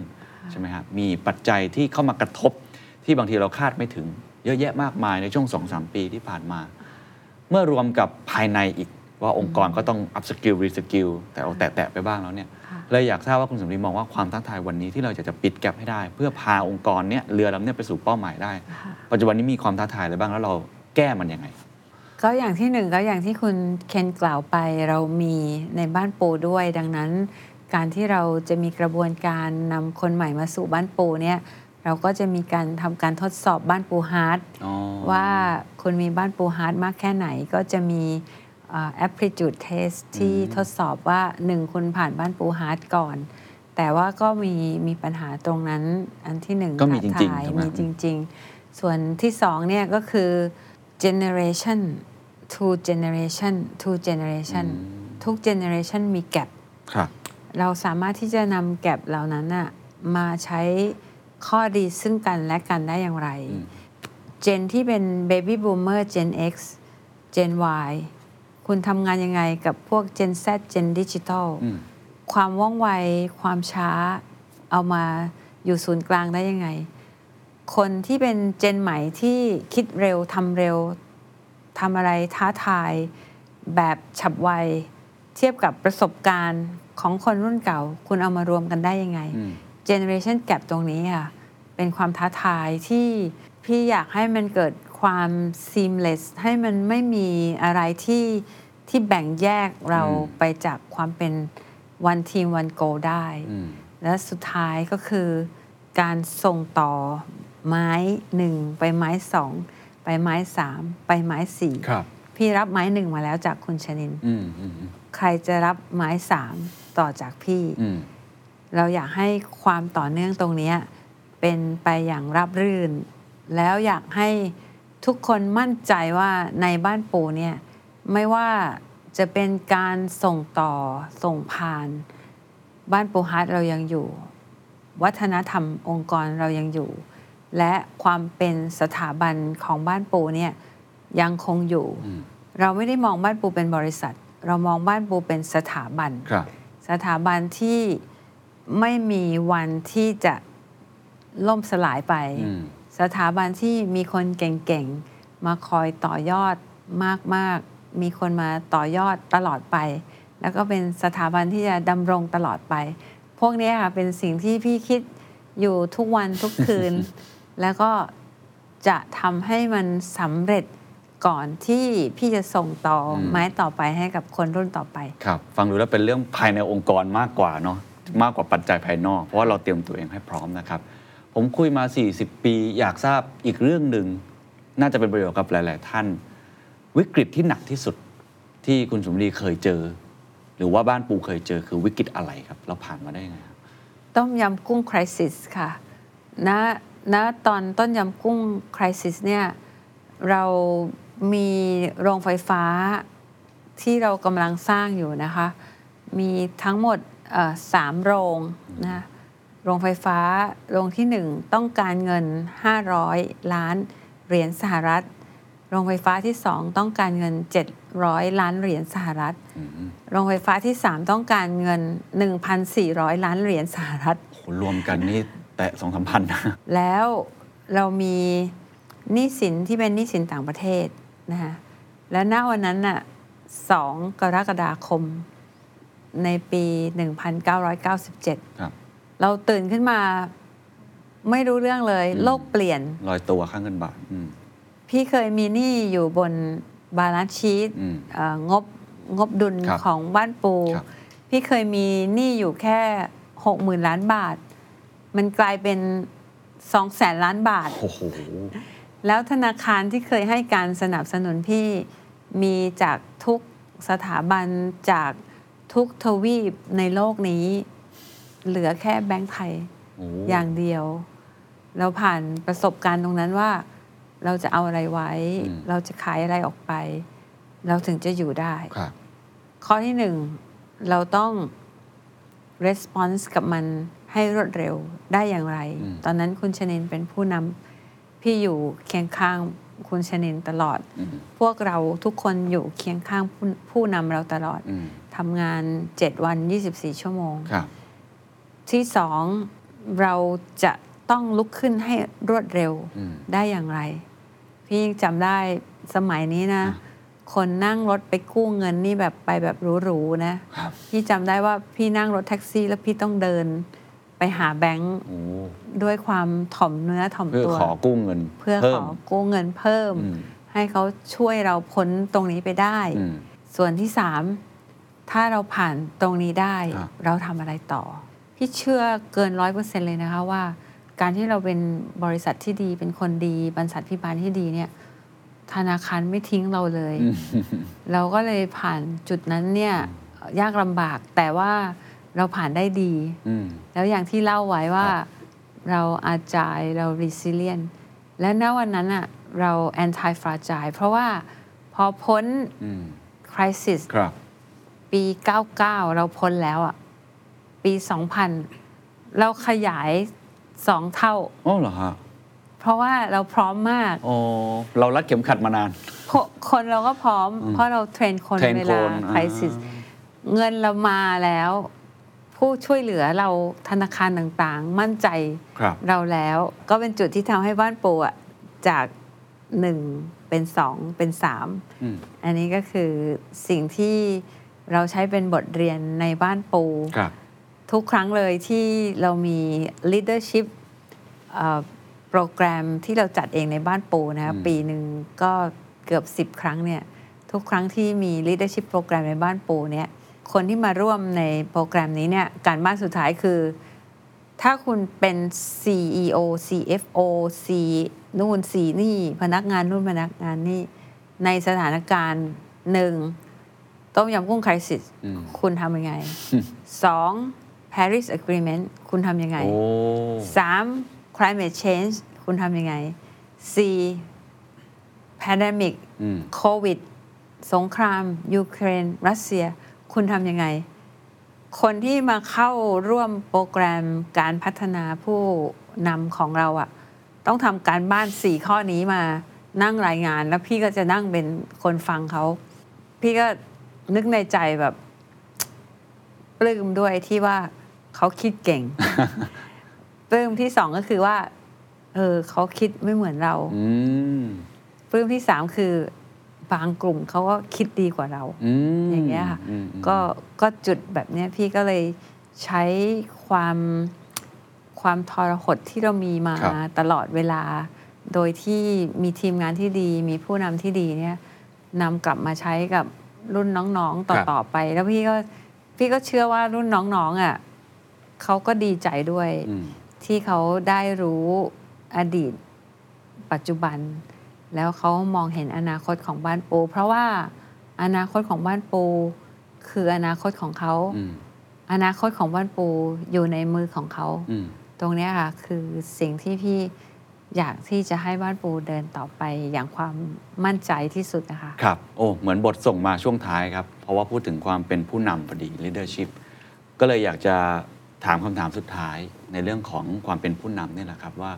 ใช่ไหมครับมีปัจจัยที่เข้ามากระทบที่บางทีเราคาดไม่ถึง เยอะแยะมากมายในช่วง2อสปีที่ผ่านมา เมื่อรวมกับภายในอีกว่าองค์กรก็ต้อง up skill re skill แต่เอาแตะๆไปบ้างแล้วเนี่ยค่ะ เลยอยากทราบว่าคุณสมฤดีมองว่าความท้าทายวันนี้ที่เราจะจะปิดแกลบให้ได้ เพื่อพาองค์กรเนี่ยเรือลำเนี้ไปสู่เป้าหมายได้ ปัจจุบันนี้มีความท้าทายอะไรบ้างแล้วเราแก้มันยังไง ก็อย่างที่หนึ่งก็อย่างที่คุณเคนกล่าวไปเรามีในบ้านปูด้วย ดังนั้น การที่เราจะมีกระบวนการนำคนใหม่มาสู่บ้านปูเนี่ยเราก็จะมีการทำการทดสอบบ้านปู heart อ๋อว่าคุณมีบ้านปู heart มากแค่ไหนก็จะมีอ่า aptitude test ที่ทดสอบว่าหนึ่งคุณผ่านบ้านปู heart ก่อน แต่ว่าก็มีมีปัญหาตรงนั้นอันที่หนึ่งก็มีจริงๆท้าทายถูกไหมมีจริง ๆ ส่วนที่สองเนี่ยก็คือ generation to generation to generation ทุก generation มีแก p ครับเราสามารถที่จะนำแก p เหล่านั้นน่ะมาใช้ข้อดีซึ่งกันและกันได้อย่างไร เจนที่เป็น Baby Boomer Gen X Gen Y คุณทำงานยังไงกับพวก Gen Z Gen Digital อืมความว่องไว ความช้า เอามาอยู่ศูนย์กลางได้ยังไง คนที่เป็นเจนใหม่ที่คิดเร็วทำเร็วทำอะไรท้าทาย แบบฉับไว เทียบกับประสบการณ์ของคนรุ่นเก่า คุณเอามารวมกันได้ยังไงอืม generation gap ตรงนี้ค่ะ เป็นความท้าทายที่พี่อยากให้มันเกิด ความ seamless ให้มันไม่มีอะไรที่ที่แบ่งแยกเราอืมไปจากความเป็น one team one goal ได้อืมและสุดท้ายก็คือ การส่งต่อไม้หนึ่งไปไม้สองไปไม้สามไปไม้สี่ครับพี่รับไม้หนึ่งมาแล้วจากคุณชนินอืมอืมอืมใครจะรับไม้สามต่อจากพี่อืมเราอยากให้ความต่อเนื่องตรงเนี้ยเป็นไปอย่างราบรื่น แล้วอยากให้ ทุกคนมั่นใจว่าในบ้านปูเนี่ยไม่ว่าจะเป็นการส่งต่อส่งผ่าน บ้านปูฮาร์ดเรายังอยู่ วัฒนธรรมองค์กรเรายังอยู่ และความเป็นสถาบันของบ้านปูเนี่ยยังคงอยู่อืมเราไม่ได้มองบ้านปูเป็นบริษัท เรามองบ้านปูเป็นสถาบันครับสถาบันที่ไม่มีวันที่จะล่มสลายไปอืม สถาบันที่มีคนเก่งๆ มาคอยต่อยอดมากๆ มีคนมาต่อยอดตลอดไป แล้วก็เป็นสถาบันที่จะดำรงตลอดไป พวกเนี้ยค่ะเป็นสิ่งที่พี่คิดอยู่ทุกวันทุกคืน แล้วก็จะทำให้มันสำเร็จก่อนที่พี่จะส่งต่ออมไม้ต่อไปให้กับคนรุ่นต่อไป ครับ ฟังดูแล้วเป็นเรื่องภายในองค์กรมากกว่าเนาะมากกว่าปัจจัยภายนอก เพราะว่าเราเตรียมตัวเองให้พร้อมนะครับ ผมคุยมา 40 ปี อยากทราบอีกเรื่องหนึ่งน่าจะเป็นประโยชน์กับหลาย ๆ ท่าน วิกฤตที่หนักที่สุดที่คุณสมรีเคยเจอ หรือว่าบ้านปูเคยเจอคือวิกฤตอะไรครับ เราผ่านมาได้ยังไงครับต้มยำกุ้งคริสิสค่ะณณตอนต้นยำกุ้งคริสิสเนี่ยเรามีโรงไฟฟ้าที่เรากำลังสร้างอยู่นะคะ มีทั้งหมดสามโรงนะคะ โรงไฟฟ้าโรงที่หนึ่งต้องการเงิน 500 ล้านเหรียญสหรัฐ โรงไฟฟ้าที่สองต้องการเงิน 700 ล้านเหรียญสหรัฐ โรงไฟฟ้าที่ 3 ต้องการเงิน 1,400 ล้านเหรียญสหรัฐโหรวมกันนี่แตะสองสามพันนะแล้วเรามีหนี้สินที่เป็นหนี้สินต่างประเทศนะคะและณวันนั้นน่ะ2กรกฎาคมในปี 1997 ครับ เราตื่นขึ้นมาไม่รู้เรื่องเลยอืมโลกเปลี่ยนลอยตัวค่าเงินบาทอืมพี่เคยมีหนี้อยู่บน balance sheet อืมงบงบดุลครับของบ้านปูครับพี่เคยมีหนี้อยู่แค่หกหมื่นล้านบาท มันกลายเป็นสองแสนล้านบาทโอ้โหแล้วธนาคารที่เคยให้การสนับสนุนพี่มีจากทุกสถาบันจากทุกทวีปในโลกนี้ เหลือแค่แบงก์ไทยโอ้อย่างเดียว เราผ่านประสบการณ์ตรงนั้นว่า เราจะเอาอะไรไว้ เราจะขายอะไรออกไป เราถึงจะอยู่ได้ครับข้อที่หนึ่งเราต้อง response กับมันให้รวดเร็วได้อย่างไรอืมตอนนั้นคุณชนินเป็นผู้นำพี่อยู่เคียงข้างคุณชนินตลอดอืมพวกเราทุกคนอยู่เคียงข้างผู้ผู้นำเราตลอดอืมทำงาน 7 วัน 24 ชั่วโมงครับ ที่สองเราจะต้องลุกขึ้นให้รวดเร็วอืมได้อย่างไร พี่ยังจำได้สมัยนี้นะอะคนนั่งรถไปกู้เงินนี่แบบไปแบบหรูๆนะครับพี่จำได้ว่าพี่นั่งรถแท็กซี่แล้วพี่ต้องเดินไปหาแบงค์โอ้ด้วยความถ่อมเนื้อถ่อมเพื่อตัวขอกู้เงิน เพื่อเพิ่ขมอกู้เงินเพิ่มอืมให้เขาช่วยเราพ้นตรงนี้ไปได้อืมส่วนที่สามถ้าเราผ่านตรงนี้ได้ครับเราทำอะไรต่อ พี่เชื่อเกินร้อยเปอร์เซ็นเลยนะคะว่า การที่เราเป็นบริษัทที่ดีเป็นคนดีบรรษัทพิบาลที่ดีเนี่ย ธนาคารไม่ทิ้งเราเลยอืมเราก็เลยผ่านจุดนั้นเนี่ยยากลำบากแต่ว่าเราผ่านได้ดีอืมแล้วอย่างที่เล่าไว้ว่าครับเราอาจายเรา resilient และณวันนั้นอะเรา anti fragile เพราะว่าพอพ้นอืม crisis ครับปี 99 เราพ้นแล้วอะ ปี 2000 เราขยายสองเท่า อ๋อเหรอฮะ เพราะว่าเราพร้อมมาก อ๋อ เรารัดเข็มขัดมานานคนคนเราก็พร้อมอืมเพราะเราเทรนคนเทรนเวคลานคริสิสเงินเรามาแล้ว ผู้ช่วยเหลือเราธนาคารต่างๆ มั่นใจครับเราแล้ว ก็เป็นจุดที่ทำให้บ้านปูอะจากหนึ่งเป็นสองเป็นสามอืมอันนี้ก็คือสิ่งที่เราใช้เป็นบทเรียนในบ้านปูครับ ทุกครั้งเลยที่เรามี leadership เอ่อโปรแกรมที่เราจัดเองในบ้านปูนะครับอืมปีหนึ่งก็เกือบ 10 ครั้งเนี่ย ทุกครั้งที่มี leadership โปรแกรมในบ้านปูเนี่ย คนที่มาร่วมในโปรแกรมนี้เนี่ย การบ้านสุดท้ายคือ ถ้าคุณเป็น CEO CFO C นู่น C นี่ พนักงานนู่นพนักงานนี่ ในสถานการณ์หนึ่งต้มยำกุ้งคริสิสอืมคุณทำยังไงสอง Paris Agreement คุณทำยังไงโอ้สาม climate change คุณทำยังไงสี่ pandemic อืมโควิดสงคราม ยูเครน รัสเซีย คุณทำยังไง คนที่มาเข้าร่วมโปรแกรมการพัฒนาผู้นำของเราอะต้องทำการบ้านสี่ข้อนี้มานั่งรายงาน แล้วพี่ก็จะนั่งเป็นคนฟังเขา พี่ก็นึกในใจแบบ ปลื้มด้วยที่ว่า เขาคิดเก่งปลื้มที่สองก็คือว่า เออเขาคิดไม่เหมือนเราอืมปลื้มที่สามคือบางกลุ่มเขาก็คิดดีกว่าเราอืมอย่างเงี้ยค่ะอืมอืมก็ก็จุดแบบเนี้ยพี่ก็เลยใช้ความความทรหดที่เรามีมาครับตลอดเวลา โดยที่มีทีมงานที่ดี มีผู้นำที่ดีเนี่ยนำกลับมาใช้กับรุ่นน้องๆต่อๆไป แล้วพี่ก็พี่ก็เชื่อว่ารุ่นน้องๆอะ เขาก็ดีใจด้วยอืมที่เขาได้รู้อดีต ปัจจุบัน แล้วเขามองเห็นอนาคตของบ้านปู เพราะว่าอนาคตของบ้านปู คืออนาคตของเขาอืมอนาคตของบ้านปูอยู่ในมือของเขาอืมตรงเนี้ยค่ะคือสิ่งที่พี่อยากที่จะให้บ้านปูเดินต่อไปอย่างความมั่นใจที่สุดนะคะ ครับ โอ้ เหมือนบทส่งมาช่วงท้ายครับ เพราะว่าพูดถึงความเป็นผู้นำพอดี leadership ก็เลยอยากจะ ถามคำถามสุดท้ายในเรื่องของความเป็นผู้นำนี่แหละครับว่า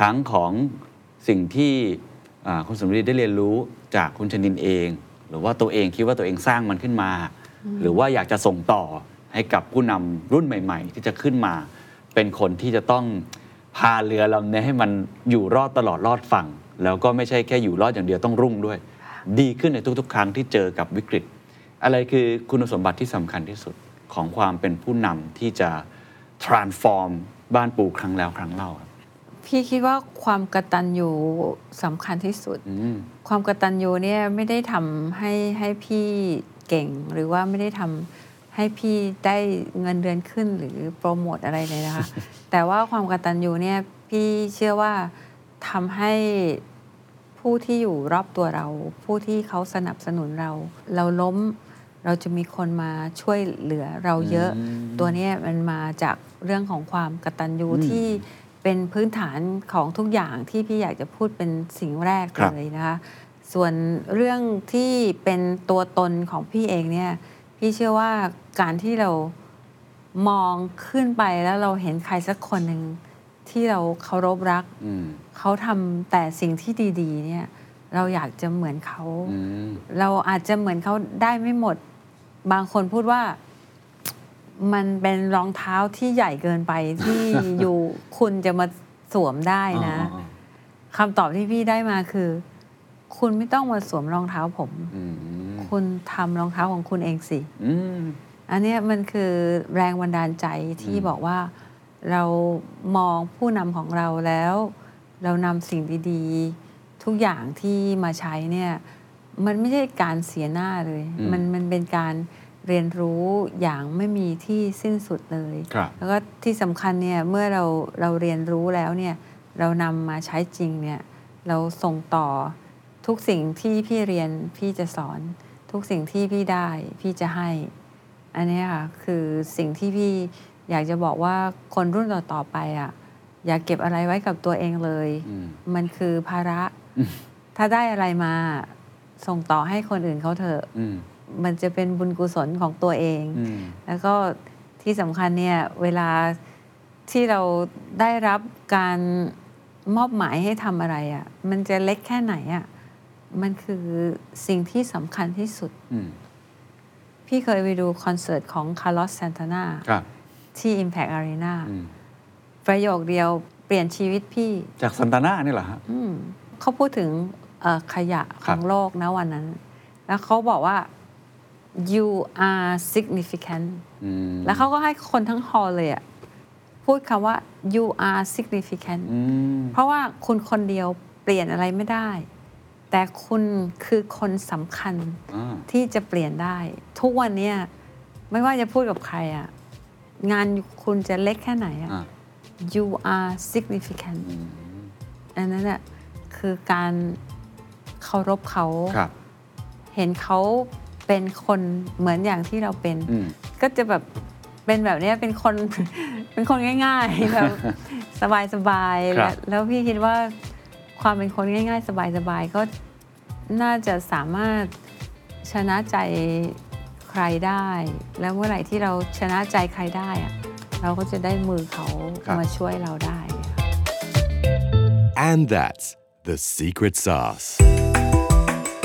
ทั้งของสิ่งที่อ่าคุณสมฤทธิ์ได้เรียนรู้จากคุณชนินเอง หรือว่าตัวเองคิดว่าตัวเองสร้างมันขึ้นมา หรือว่าอยากจะส่งต่อให้กับผู้นำรุ่นใหม่ ๆ ที่จะขึ้นมา เป็นคนที่จะต้องพาเรือลำนี้ให้มันอยู่รอดตลอดรอดฝั่ง แล้วก็ไม่ใช่แค่อยู่รอดอย่างเดียวต้องรุ่งด้วย ดีขึ้นในทุกๆ ครั้งที่เจอกับวิกฤต อะไรคือคุณสมบัติที่สำคัญที่สุด ของความเป็นผู้นำที่จะ transform บ้านปูครั้งแล้วครั้งเล่าครับพี่คิดว่าความกตัญญูสำคัญที่สุดอืมความกตัญญูเนี่ยไม่ได้ทำให้ให้พี่เก่ง หรือว่าไม่ได้ทำให้พี่ได้เงินเดือนขึ้นหรือโปรโมทอะไรเลยนะคะ แต่ว่าความกตัญญูเนี่ยพี่เชื่อว่าทำให้ผู้ที่อยู่รอบตัวเรา ผู้ที่เขาสนับสนุนเรา เราล้ม เราจะมีคนมาช่วยเหลือเราเยอะอืมตัวเนี้ยมันมาจากเรื่องของความกตัญญูอืมที่เป็นพื้นฐานของทุกอย่างที่พี่อยากจะพูดเป็นสิ่งแรกครับเลยนะคะส่วนเรื่องที่เป็นตัวตนของพี่เองเนี่ย พี่เชื่อว่าการที่เรามองขึ้นไปแล้วเราเห็นใครสักคนหนึ่งที่เราเคารพรักอืมเขาทำแต่สิ่งที่ดี ๆ เนี่ย เราอยากจะเหมือนเขาอืมเราอาจจะเหมือนเขาได้ไม่หมด บางคนพูดว่ามันเป็นรองเท้าที่ใหญ่เกินไปที่อยู่คุณจะมาสวมได้นะอ๋อคำตอบที่พี่ได้มาคือ คุณไม่ต้องมาสวมรองเท้าผมอืมคุณทำรองเท้าของคุณเองสิอืมอันเนี้ยมันคือแรงบันดาลใจที่อืมบอกว่าเรามองผู้นำของเราแล้ว เรานำสิ่งดี ๆ ทุกอย่างที่มาใช้เนี่ย มันไม่ใช่การเสียหน้าเลยอืมมันมันเป็นการเรียนรู้อย่างไม่มีที่สิ้นสุดเลยครับแล้วก็ที่สำคัญเนี่ยเมื่อเราเราเรียนรู้แล้วเนี่ยเรานำมาใช้จริงเนี่ยเราส่งต่อทุกสิ่งที่พี่เรียนพี่จะสอน ทุกสิ่งที่พี่ได้พี่จะให้ อันเนี้ยค่ะคือสิ่งที่พี่อยากจะบอกว่าคนรุ่นต่อๆไปอะอย่าเก็บอะไรไว้กับตัวเองเลยอืมมันคือภาระ ถ้าได้อะไรมา ส่งต่อให้คนอื่นเขาเถอะอืมมันจะเป็นบุญกุศลของตัวเองอืมแล้วก็ที่สำคัญเนี่ยเวลาที่เราได้รับการมอบหมายให้ทำอะไรอะ่ะ มันจะเล็กแค่ไหนอะ่ะ มันคือสิ่งที่สำคัญที่สุดอืมพี่เคยไปดูคอนเสิร์ตของคาร์ลอสซานตานาครับที่ Impact Arena อืมประโยคเดียวเปลี่ยนชีวิ त พี่ จากซันตาน่านี่เหรอฮะอืมเขาพูดถึงเอ่อ ขยะคขรับองโลกนะวันนั้น แล้วเขาบอกว่า you are significant อืมแล้วเขาก็ให้คนทั้งฮอลเลยอะพูดคำว่า you are significant อืมเพราะว่าคุณคนเดียวเปลี่ยนอะไรไม่ได้ แต่คุณคือคนสำคัญอ่าที่จะเปลี่ยนได้ ทุกวันเนี้ยไม่ว่าจะพูดกับใครอะงานคุณจะเล็กแค่ไหนอะอ่า you are significant อันนั้นอะคือการ เคารพเขา ครับ เห็นเขาเป็นคนเหมือนอย่างที่เราเป็น อืม ก็จะแบบเป็นแบบเนี้ยเป็นคน เป็นคนง่ายๆ แบบสบายๆครับ แล้วแล้วพี่คิดว่าความเป็นคนง่าย ๆ สบายๆก็น่าจะสามารถชนะใจใครได้ แล้วเมื่อไหร่ที่เราชนะใจใครได้อะเราก็จะได้มือเขาครับมาช่วยเราได้ And that's the secret sauce.